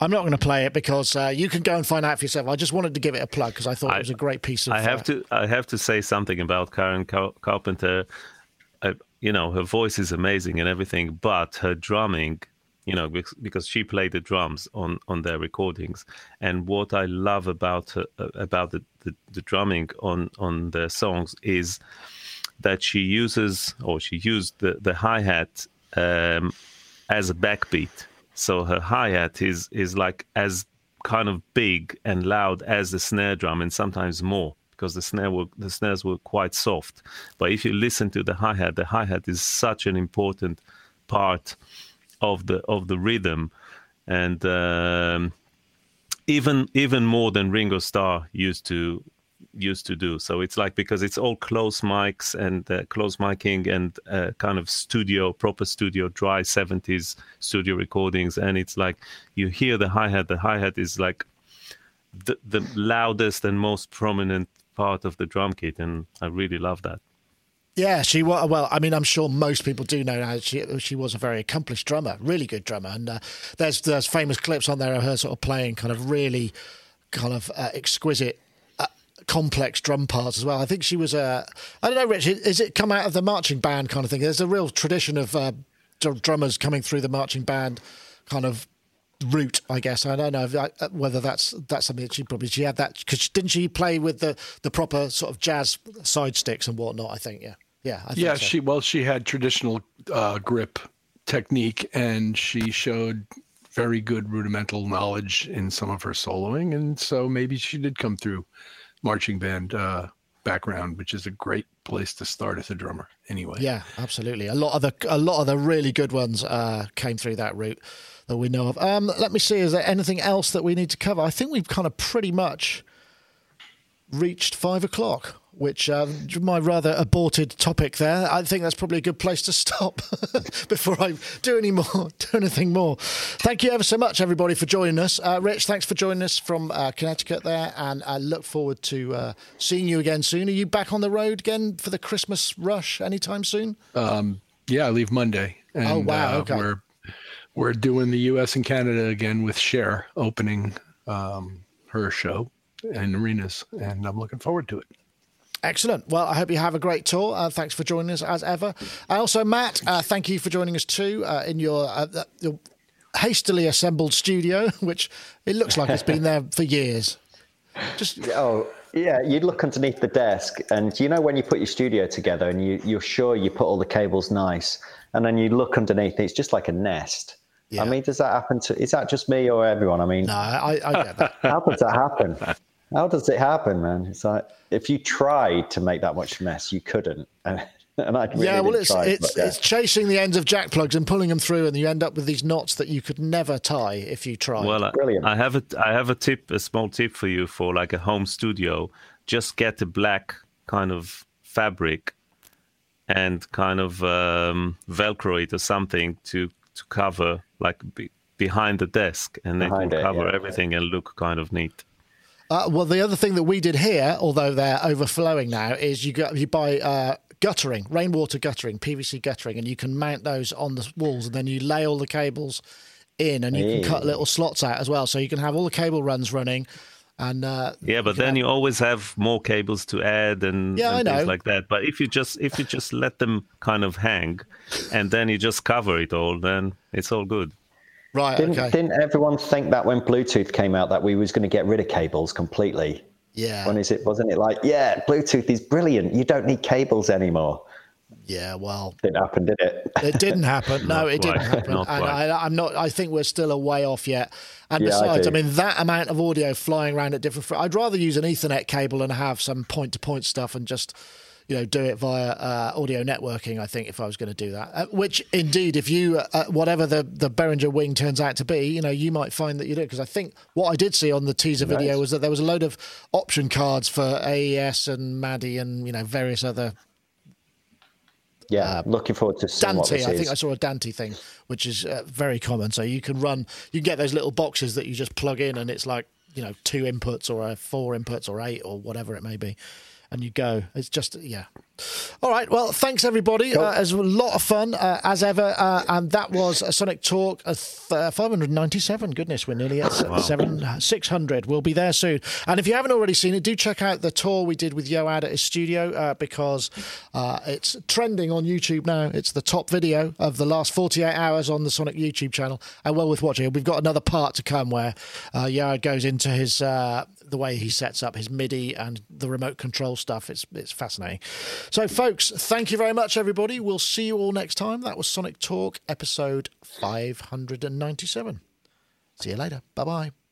I'm not going to play it because uh, you can go and find out for yourself. I just wanted to give it a plug because I thought I, it was a great piece of. I have uh, to. I have to say something about Karen Carpenter. I, you know, her voice is amazing and everything, but her drumming, you know, because she played the drums on on their recordings, and what I love about her, uh, about the, the, the drumming on on their songs is that she uses or she used the the hi hat um, as a backbeat so her hi hat is is like as kind of big and loud as the snare drum, and sometimes more because the snare were, the snares were quite soft. But if you listen to the hi hat, the hi hat is such an important part of the of the rhythm, and um, even even more than Ringo Starr used to used to do. So it's like because it's all close mics and uh, close miking and uh, kind of studio, proper studio, dry 70s studio recordings. And it's like you hear the hi hat. The hi hat is like the, the loudest and most prominent part of the drum kit. And I really love that. Yeah, she was. Well, I mean, I'm sure most people do know now. She she was a very accomplished drummer, really good drummer, and uh, there's there's famous clips on there of her sort of playing kind of really kind of uh, exquisite complex drum parts as well. I think she was a. I don't know, Rich. Is it come out of the marching band kind of thing? There's a real tradition of uh, drummers coming through the marching band kind of route. I guess I don't know if, uh, whether that's that's something that she probably she had that because didn't she play with the the proper sort of jazz side sticks and whatnot? I think yeah, yeah, yeah. So. She well, she had traditional uh, grip technique, and she showed very good rudimental knowledge in some of her soloing, and so maybe she did come through marching band uh, background, which is a great place to start as a drummer. Anyway, yeah, absolutely. A lot of the a lot of the really good ones uh, came through that route that we know of. Um, let me see. Is there anything else that we need to cover? I think we've kind of pretty much reached five o'clock which uh, my rather aborted topic there. I think that's probably a good place to stop before I do any more, do anything more. Thank you ever so much, everybody, for joining us. Uh, Rich, thanks for joining us from uh, Connecticut there, and I look forward to uh, seeing you again soon. Are you back on the road again for the Christmas rush anytime soon? Um, yeah, I leave Monday. And, oh wow! Okay. We're we're doing the U.S. and Canada again with Cher opening um, her show in arenas, and I'm looking forward to it. Excellent. Well, I hope you have a great tour. Uh, thanks for joining us as ever. And also, Matt, uh, thank you for joining us too uh, in your, uh, your hastily assembled studio, which it looks like it's been there for years. Just oh yeah, you'd look underneath the desk, and you know when you put your studio together, and you you're sure you put all the cables nice, and then you look underneath, it's just like a nest. Yeah. I mean, does that happen to? Is that just me or everyone? I mean, no, I, I get that. How does that happen? How does it happen, man? It's like if you tried to make that much mess, you couldn't. And, and I really yeah, well, it's try, it's, yeah. it's chasing the ends of jack plugs and pulling them through, and you end up with these knots that you could never tie if you tried. Well, Brilliant. I have a I have a tip, a small tip for you for like a home studio. Just get a black kind of fabric and kind of um, velcro it or something to to cover like be, behind the desk, and then cover yeah, everything yeah. and look kind of neat. Uh, well, the other thing that we did here, although they're overflowing now, is you got you buy uh, guttering, rainwater guttering, PVC guttering, and you can mount those on the walls, and then you lay all the cables in, and you hey. can cut little slots out as well, so you can have all the cable runs running. And uh, yeah, but then have... you always have more cables to add and, yeah, and things like that. But if you just if you just let them kind of hang, and then you just cover it all, then it's all good. Right. Didn't, okay. didn't everyone think that when Bluetooth came out that we was going to get rid of cables completely? Yeah. When is it? Wasn't it like, yeah, Bluetooth is brilliant. You don't need cables anymore. Yeah, well, didn't happen, did it? It didn't happen. No, it didn't happen. and I, am not. I think we're still a way off yet. And yeah, besides, I, I, mean, that amount of audio flying around at different. I'd rather use an Ethernet cable and have some point-to-point stuff and just you know, do it via uh, audio networking. I think if I was going to do that, uh, which indeed, if you uh, whatever the the Behringer wing turns out to be, you know, you might find that you do. Because I think what I did see on the teaser nice. video was that there was a load of option cards for AES and MADI and you know various other. Yeah, uh, looking forward to seeing Dante. I think I saw a Dante thing, which is uh, very common. So you can run, you can get those little boxes that you just plug in, and it's like you know two inputs or four inputs or eight or whatever it may be and you go. It's just yeah. All right. Well, thanks everybody. Cool. Uh, it was a lot of fun uh, as ever, uh, and that was a Sonic Talk uh, 597. Goodness, we're nearly at wow. seven 600. We'll be there soon. And if you haven't already seen it, do check out the tour we did with Yoad at his studio uh, because uh, it's trending on YouTube now. It's the top video of the last 48 hours on the Sonic YouTube channel, and well worth watching. We've got another part to come where uh, Yoad goes into his the way he sets up his MIDI and the remote control stuff. It's it's fascinating. So, folks, thank you very much, everybody. We'll see you all next time. That was Sonic Talk, episode 597. See you later. Bye bye.